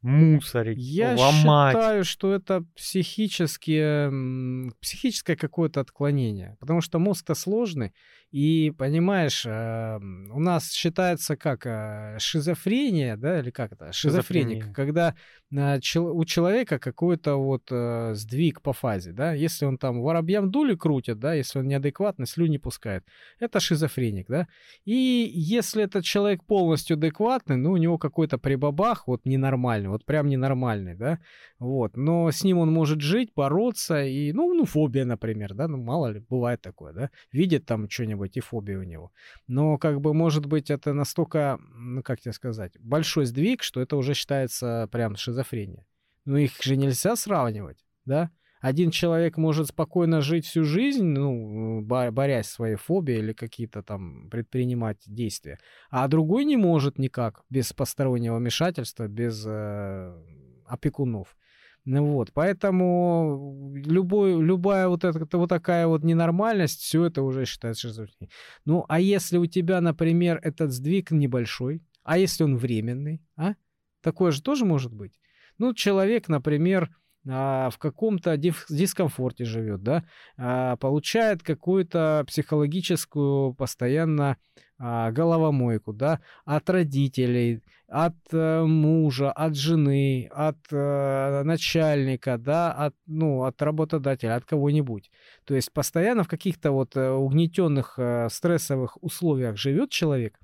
мусорить, Я ломать. считаю, что это психические, психическое какое-то отклонение, потому что мозг-то сложный, и, понимаешь, э, у нас считается как э, шизофрения, да, или как это, шизофреник, Шизофрения. когда э, чел- у человека какой-то вот э, сдвиг по фазе, да, если он там воробьям дули крутит, да, если он неадекватный, слюни пускает, это шизофреник, да, и если этот человек полностью адекватный, ну, у него какой-то прибабах вот ненормальный, вот прям ненормальный, да, вот, но с ним он может жить, бороться, и, ну, ну, фобия, например, да, ну, мало ли, бывает такое, да, видит там что-нибудь, и фобия у него. Но, как бы, может быть, это настолько, ну, как тебе сказать, большой сдвиг, что это уже считается прям шизофрения. Ну, их же нельзя сравнивать, да, один человек может спокойно жить всю жизнь, ну, бо- борясь с своей фобией или какие-то там предпринимать действия, а другой не может никак, без постороннего вмешательства, без э, опекунов. Ну вот, поэтому любой, любая вот, эта, вот такая вот ненормальность, все это уже считается шизофренией. Ну, а если у тебя, например, этот сдвиг небольшой, а если он временный, а? Такое же тоже может быть. Ну, человек, например, а, в каком-то дискомфорте живет, да, а, получает какую-то психологическую постоянно а, головомойку, да, от родителей, от э, мужа, от жены, от э, начальника, да, от, ну, от работодателя, от кого-нибудь. То есть постоянно в каких-то вот э, угнетенных стрессовых условиях живет человек,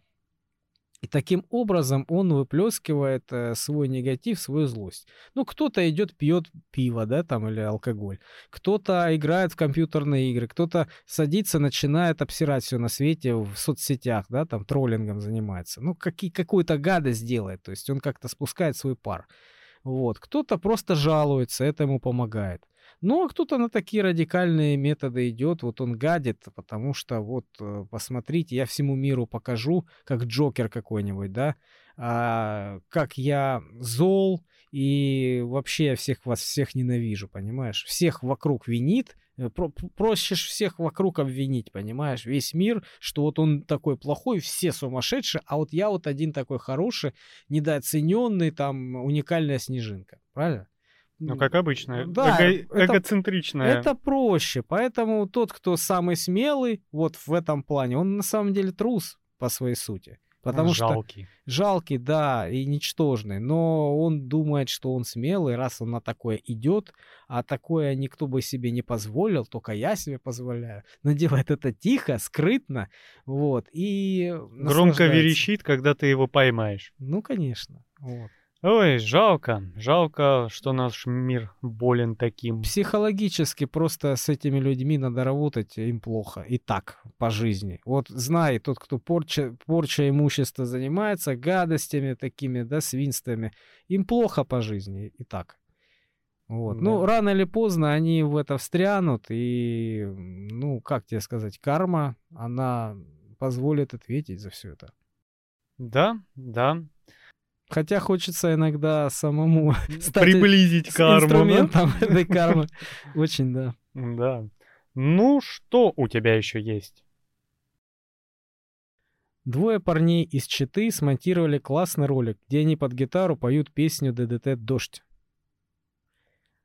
и таким образом он выплескивает э, свой негатив, свою злость. Ну, кто-то идет, пьет пиво, да, там, или алкоголь. Кто-то играет в компьютерные игры, кто-то садится, начинает обсирать все на свете в соцсетях, да, там, троллингом занимается. Ну, какие, какую-то гадость делает, то есть он как-то спускает свой пар. Вот. Кто-то просто жалуется, это ему помогает. Ну, а кто-то на такие радикальные методы идет, вот он гадит, потому что вот, э, посмотрите, я всему миру покажу, как Джокер какой-нибудь, да, а, как я зол, и вообще я всех вас всех ненавижу, понимаешь? Всех вокруг винит, э, про- проще всех вокруг обвинить, понимаешь? Весь мир, что вот он такой плохой, все сумасшедшие, а вот я вот один такой хороший, недооцененный, там, уникальная снежинка, правильно? Ну, как обычно, Да, эго- это- эгоцентричная. Это проще, поэтому тот, кто самый смелый, вот в этом плане, он на самом деле трус по своей сути. Потому что жалкий. жалкий, да, и ничтожный, но он думает, что он смелый, раз он на такое идет, а такое никто бы себе не позволил, только я себе позволяю. Но делает это тихо, скрытно, вот, и Громко верещит, когда ты его поймаешь. Ну, конечно, вот. Ой, жалко. Жалко, что наш мир болен таким. Психологически просто с этими людьми надо работать, им плохо. И так, по жизни. Вот знай, тот, кто порча, порча имущества занимается, гадостями такими, да, свинствами, им плохо по жизни. И так. Вот. Ну, Да. рано или поздно они в это встрянут, и, ну, как тебе сказать, карма, она позволит ответить за все это. Да, да. Хотя хочется иногда самому стать Приблизить карму. да? инструментом этой кармы. Очень, да. Да. Ну, что у тебя еще есть? Двое парней из Читы смонтировали классный ролик, где они под гитару поют песню ДДТ «Дождь».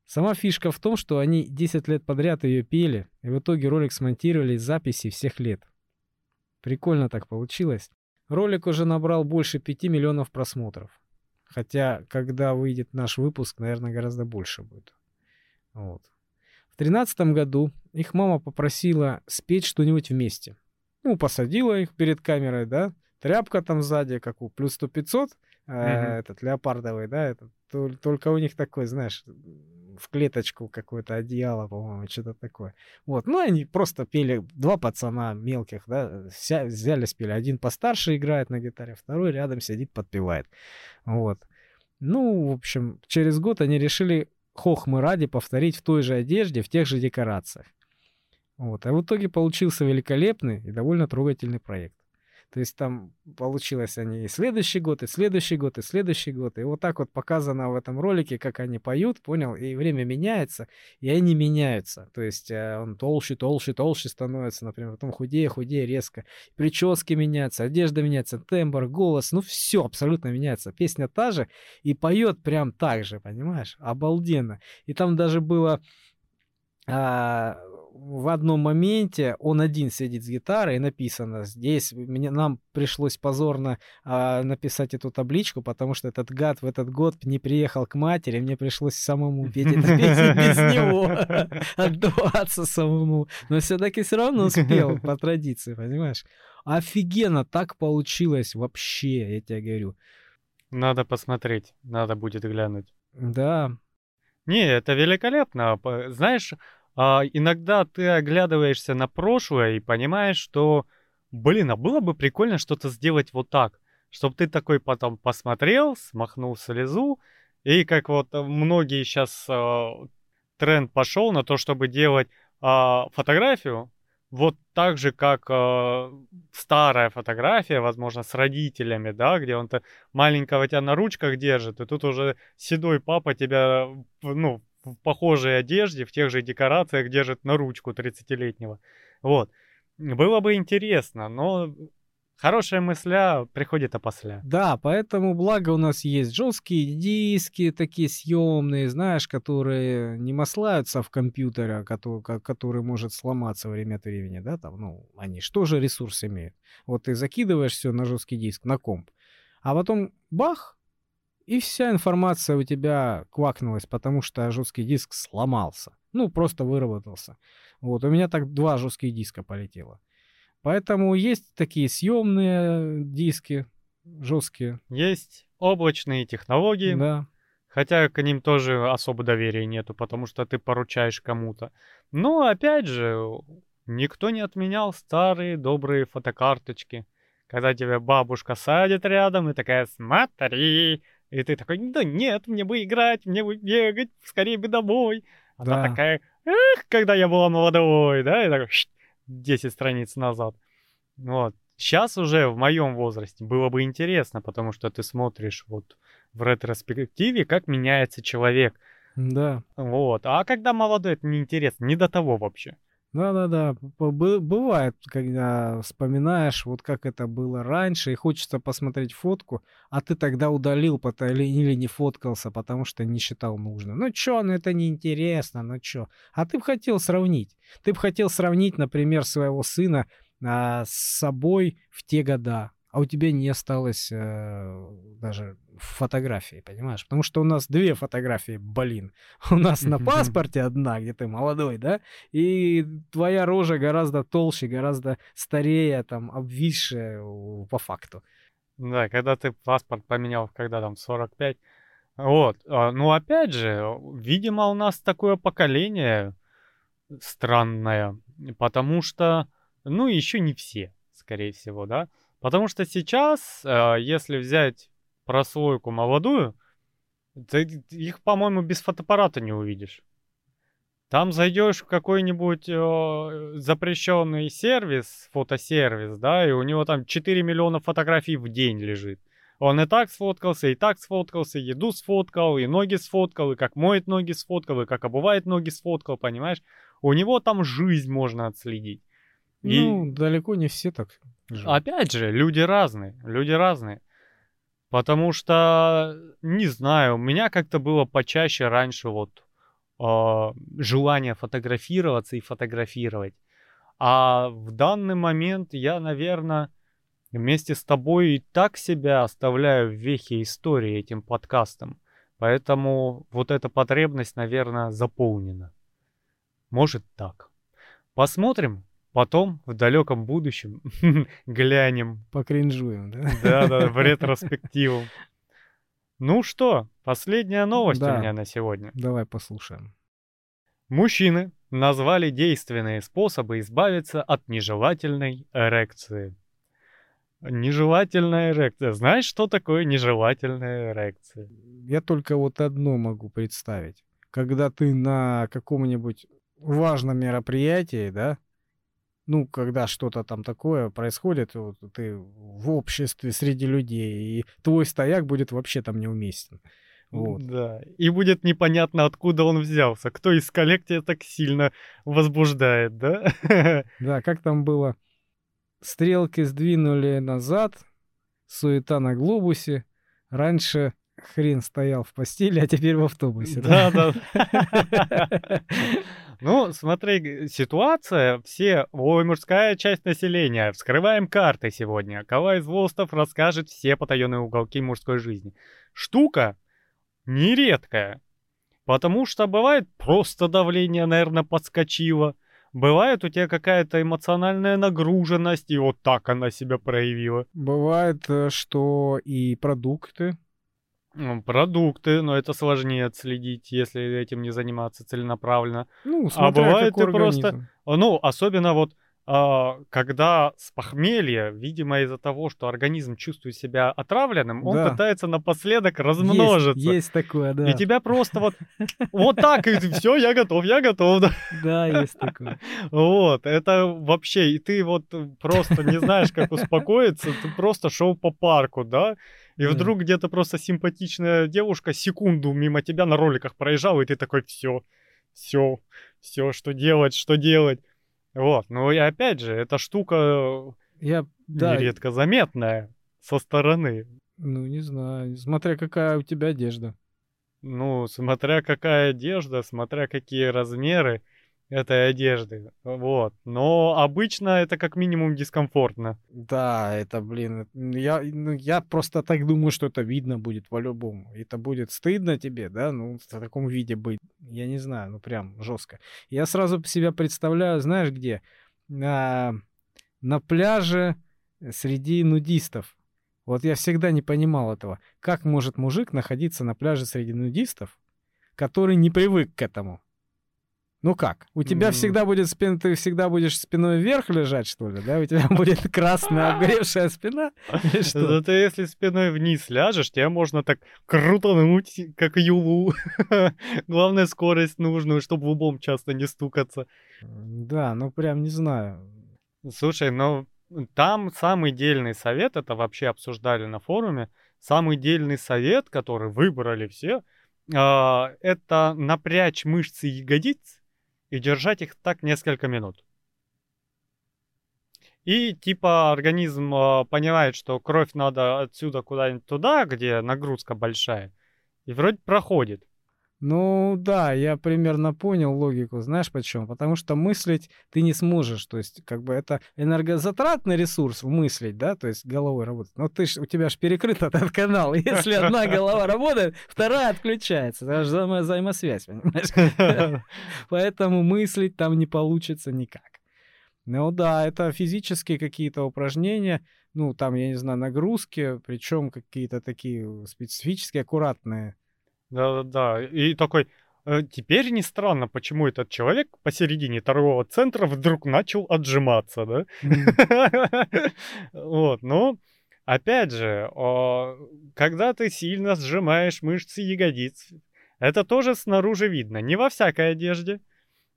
Сама фишка в том, что они 10 лет подряд ее пели, и в итоге ролик смонтировали из записей всех лет. Прикольно так получилось. Ролик уже набрал больше 5 миллионов просмотров. Хотя, когда выйдет наш выпуск, наверное, гораздо больше будет. Вот. В 2013 году их мама попросила спеть что-нибудь вместе. Ну, посадила их перед камерой, да, тряпка там сзади, как у плюс 100 500, э, Мгм. этот леопардовый, да, этот, тол- только у них такой, знаешь, в клеточку какое-то одеяло, по-моему, что-то такое. Вот, ну, они просто пели, два пацана мелких, да, вся- взяли, спели. Один постарше играет на гитаре, второй рядом сидит, подпевает. Вот. Ну, в общем, через год они решили хохмы ради повторить в той же одежде, в тех же декорациях. Вот. А в итоге получился великолепный и довольно трогательный проект. То есть там получилось они и следующий год, и следующий год, и следующий год. И вот так вот показано в этом ролике, как они поют, понял? И время меняется, и они меняются. То есть э, он толще, толще, толще становится, например, потом худее, худее, резко. Прически меняются, одежда меняется, тембр, голос, ну все абсолютно меняется. Песня та же, и поет прям так же, понимаешь? Обалденно. И там даже было а, в одном моменте он один сидит с гитарой, и написано здесь, мне, нам пришлось позорно а, написать эту табличку, потому что этот гад в этот год не приехал к матери, мне пришлось самому петь песню без него, отдуваться самому. Но все-таки все равно успел по традиции, понимаешь? Офигенно так получилось вообще, я тебе говорю. Надо посмотреть, надо будет глянуть. Да. Не, это великолепно. Знаешь, а, иногда ты оглядываешься на прошлое и понимаешь, что, блин, а было бы прикольно что-то сделать вот так, чтобы ты такой потом посмотрел, смахнул слезу, и как вот многие сейчас а, тренд пошел на то, чтобы делать э, фотографию, вот так же, как э, старая фотография, возможно, с родителями, да, где он-то маленького тебя на ручках держит, и тут уже седой папа тебя, ну, в похожей одежде, в тех же декорациях держит на ручку 30-летнего. Вот. Было бы интересно, но хорошая мысля приходит опосля. Да, поэтому благо у нас есть жесткие диски, такие съемные, знаешь, которые не маслаются в компьютере, который, который может сломаться время от времени, да, там, ну, они что же ресурс имеют? Вот ты закидываешь все на жесткий диск, на комп, а потом бах, и вся информация у тебя квакнулась, потому что жесткий диск сломался. Ну, просто выработался. Вот, у меня так два жестких диска полетело. Поэтому есть такие съемные диски жесткие. Есть облачные технологии. Да. Хотя к ним тоже особо доверия нету, потому что ты поручаешь кому-то. Но опять же, никто не отменял старые добрые фотокарточки. Когда тебя бабушка садит рядом и такая, смотри, и ты такой, да нет, мне бы играть, мне бы бегать, скорее бы домой. Она да. такая, эх, когда я была молодой, да, и такой, 10 страниц назад. Вот. Сейчас уже в моем возрасте было бы интересно, потому что ты смотришь вот в ретроспективе, как меняется человек. Да. Вот. А когда молодой, это неинтересно, не до того вообще. Да-да-да, бывает, когда вспоминаешь, вот как это было раньше, и хочется посмотреть фотку, а ты тогда удалил или не фоткался, потому что не считал нужным. Ну чё, ну это неинтересно, ну чё. А ты бы хотел сравнить. Ты бы хотел сравнить, например, своего сына а, с собой в те года а у тебя не осталось э, даже фотографии, понимаешь? Потому что у нас две фотографии, блин. У нас на паспорте одна, где ты молодой, да? И твоя рожа гораздо толще, гораздо старее, там, обвисшая по факту. Да, когда ты паспорт поменял, когда там 45. Вот. А, ну, опять же, видимо, у нас такое поколение странное, потому что, ну, еще не все, скорее всего, да? Потому что сейчас, э, если взять прослойку молодую, ты их, по-моему, без фотоаппарата не увидишь. Там зайдешь в какой-нибудь э, запрещенный сервис, фотосервис, да, и у него там 4 миллиона фотографий в день лежит. Он и так сфоткался, и так сфоткался, еду сфоткал, и ноги сфоткал, и как моет ноги сфоткал, и как обувает ноги сфоткал, понимаешь? У него там жизнь можно отследить. И... Ну, далеко не все так. Же. Опять же, люди разные, люди разные. Потому что, не знаю, у меня как-то было почаще раньше вот э, желание фотографироваться и фотографировать. А в данный момент я, наверное, вместе с тобой и так себя оставляю в вехе истории этим подкастом. Поэтому вот эта потребность, наверное, заполнена. Может так. Посмотрим, Потом, в далеком будущем, глянем. Покринжуем, да? Да-да, в ретроспективу. Ну что, последняя новость да. у меня на сегодня. Давай послушаем. Мужчины назвали действенные способы избавиться от нежелательной эрекции. Нежелательная эрекция. Знаешь, что такое нежелательная эрекция? Я только вот одно могу представить. Когда ты на каком-нибудь важном мероприятии, да, ну, когда что-то там такое происходит, вот, ты в обществе среди людей, и твой стояк будет вообще там неуместен. Вот. Да. И будет непонятно, откуда он взялся. Кто из коллег тебя так сильно возбуждает, да? Да, как там было? Стрелки сдвинули назад, суета на глобусе. Раньше хрен стоял в постели, а теперь в автобусе. Да, да. Ну, смотри, ситуация, все, ой, мужская часть населения, вскрываем карты сегодня. Кала из Волстов расскажет все потаенные уголки мужской жизни. Штука нередкая, потому что бывает просто давление, наверное, подскочило, Бывает у тебя какая-то эмоциональная нагруженность, и вот так она себя проявила. Бывает, э, что и продукты Продукты, но это сложнее отследить, если этим не заниматься целенаправленно. Ну, а бывает ты организм. просто, ну, особенно вот а, когда с похмелья, видимо, из-за того, что организм чувствует себя отравленным, он Да. пытается напоследок размножиться. Есть, есть такое, да. И тебя просто вот вот так, и все, я готов, я готов, да. Да, есть такое. Вот, это вообще, и ты вот просто не знаешь, как успокоиться, ты просто шел по парку, да, и вдруг где-то просто симпатичная девушка секунду мимо тебя на роликах проезжала, и ты такой, все, все, все, что делать, что делать. Вот, ну и опять же, эта штука Я, да, нередко заметная со стороны. ну, не знаю, смотря какая у тебя одежда. Ну, смотря какая одежда, смотря какие размеры этой одежды. Вот. Но обычно это как минимум дискомфортно. Да, это, блин, я, ну, я просто так думаю, что это видно будет по-любому. Это будет стыдно тебе, да, ну, в таком виде быть. Я не знаю, ну, прям жестко. Я сразу себя представляю, знаешь, где? На, на пляже среди нудистов. Вот я всегда не понимал этого. Как может мужик находиться на пляже среди нудистов, который не привык к этому? Ну как? У тебя М. всегда будет спина, ты всегда будешь спиной вверх лежать, что ли, да? У тебя будет красная обгоревшая спина? Что? Зато если спиной вниз ляжешь, тебя можно так крутануть, как юлу. Главное, скорость нужную, чтобы лбом часто не стукаться. Да, ну прям не знаю. Слушай, ну там самый дельный совет, это вообще обсуждали на форуме, самый дельный совет, который выбрали все, а, это напрячь мышцы ягодиц и держать их так несколько минут. И типа организм а, понимает, что кровь надо отсюда куда-нибудь туда, где нагрузка большая, и вроде проходит. Ну да, я примерно понял логику. Знаешь почему? Потому что мыслить ты не сможешь. То есть, как бы это энергозатратный ресурс мыслить, да, то есть головой работать. Но ты ж, у тебя же перекрыт этот канал. Если одна голова работает, вторая отключается. Это же взаимо- взаимосвязь, понимаешь? Поэтому мыслить там не получится никак. Ну да, это физические какие-то упражнения, ну там, я не знаю, нагрузки, причем какие-то такие специфические, аккуратные. Да-да-да. И такой, «Э, теперь не странно, почему этот человек посередине торгового центра вдруг начал отжиматься, да? Вот, ну, опять же, когда ты сильно сжимаешь мышцы ягодиц, это тоже снаружи видно, не во всякой одежде.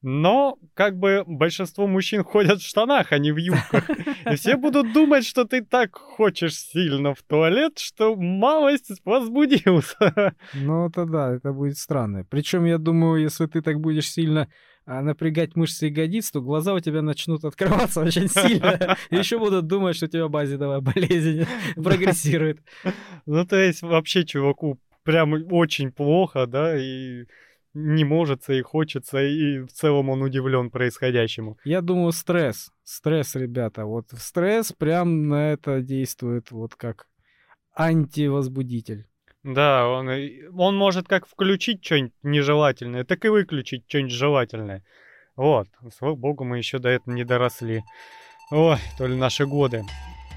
Но, как бы, большинство мужчин ходят в штанах, а не в юбках. И все будут думать, что ты так хочешь сильно в туалет, что малость возбудился. Ну, это да, это будет странно. Причем, я думаю, если ты так будешь сильно а, напрягать мышцы ягодиц, то глаза у тебя начнут открываться очень сильно. Еще будут думать, что у тебя базидовая болезнь прогрессирует. Ну, то есть, вообще, чуваку прям очень плохо, да, и не может и хочется, и в целом он удивлен происходящему. Я думаю, стресс. Стресс, ребята. Вот стресс прям на это действует вот как антивозбудитель. Да, он, он может как включить что-нибудь нежелательное, так и выключить что-нибудь желательное. Вот, слава богу, мы еще до этого не доросли. Ой, то ли наши годы.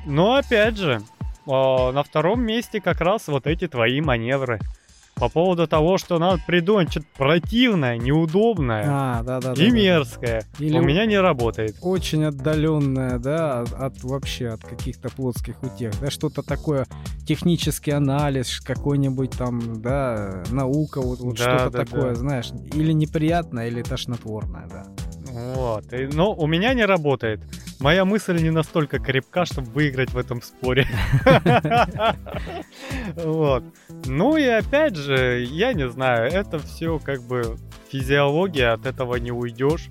Но опять же, а, на втором месте как раз вот эти твои маневры. По поводу того, что надо придумать что-то противное, неудобное А, да, да, да. и да. мерзкое. Или У меня не работает. Очень отдаленная, да, от, от вообще от каких-то плотских утех, да, что-то такое, технический анализ, какой-нибудь там, да, наука, вот, вот Да, что-то да, такое, да. знаешь, или неприятное, или тошнотворное, да. Вот. И, но у меня не работает. Моя мысль не настолько крепка, чтобы выиграть в этом споре. Вот. Ну и опять же, я не знаю, это все как бы физиология, от этого не уйдешь.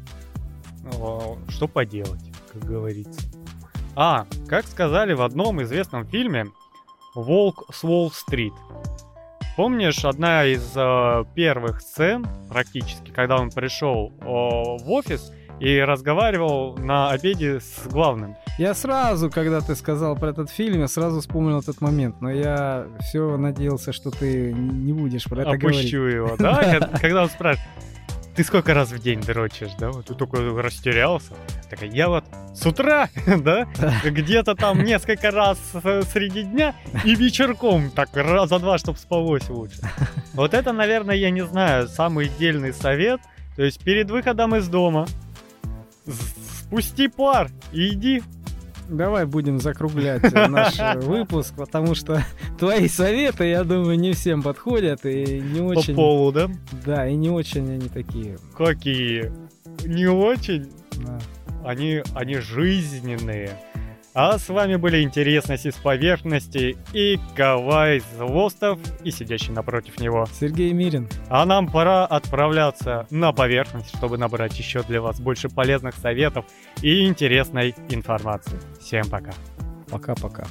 Что поделать, как говорится. А, как сказали в одном известном фильме, «Волк с Уолл-стрит». Помнишь, одна из э, первых сцен, практически, когда он пришел э, в офис и разговаривал на обеде с главным. Я сразу, когда ты сказал про этот фильм, я сразу вспомнил этот момент, но я все надеялся, что ты не будешь про это Опущу говорить. его, да? Когда он спрашивает, ты сколько раз в день дрочишь, да? Вот ты только растерялся. Так я вот с утра, да, где-то там несколько раз среди дня и вечерком так раза два, чтобы спалось лучше. Вот это, наверное, я не знаю, самый дельный совет. То есть перед выходом из дома спусти пар и иди Давай будем закруглять э, наш э, выпуск, потому что твои советы, я думаю, не всем подходят и не очень... По полу, да? Да, и не очень они такие. Какие? Не очень? Да. Они, они жизненные. А с вами были интересности с поверхности и Кавай Злостов и сидящий напротив него. Сергей Мирин. А нам пора отправляться на поверхность, чтобы набрать еще для вас больше полезных советов и интересной информации. Всем пока. Пока-пока.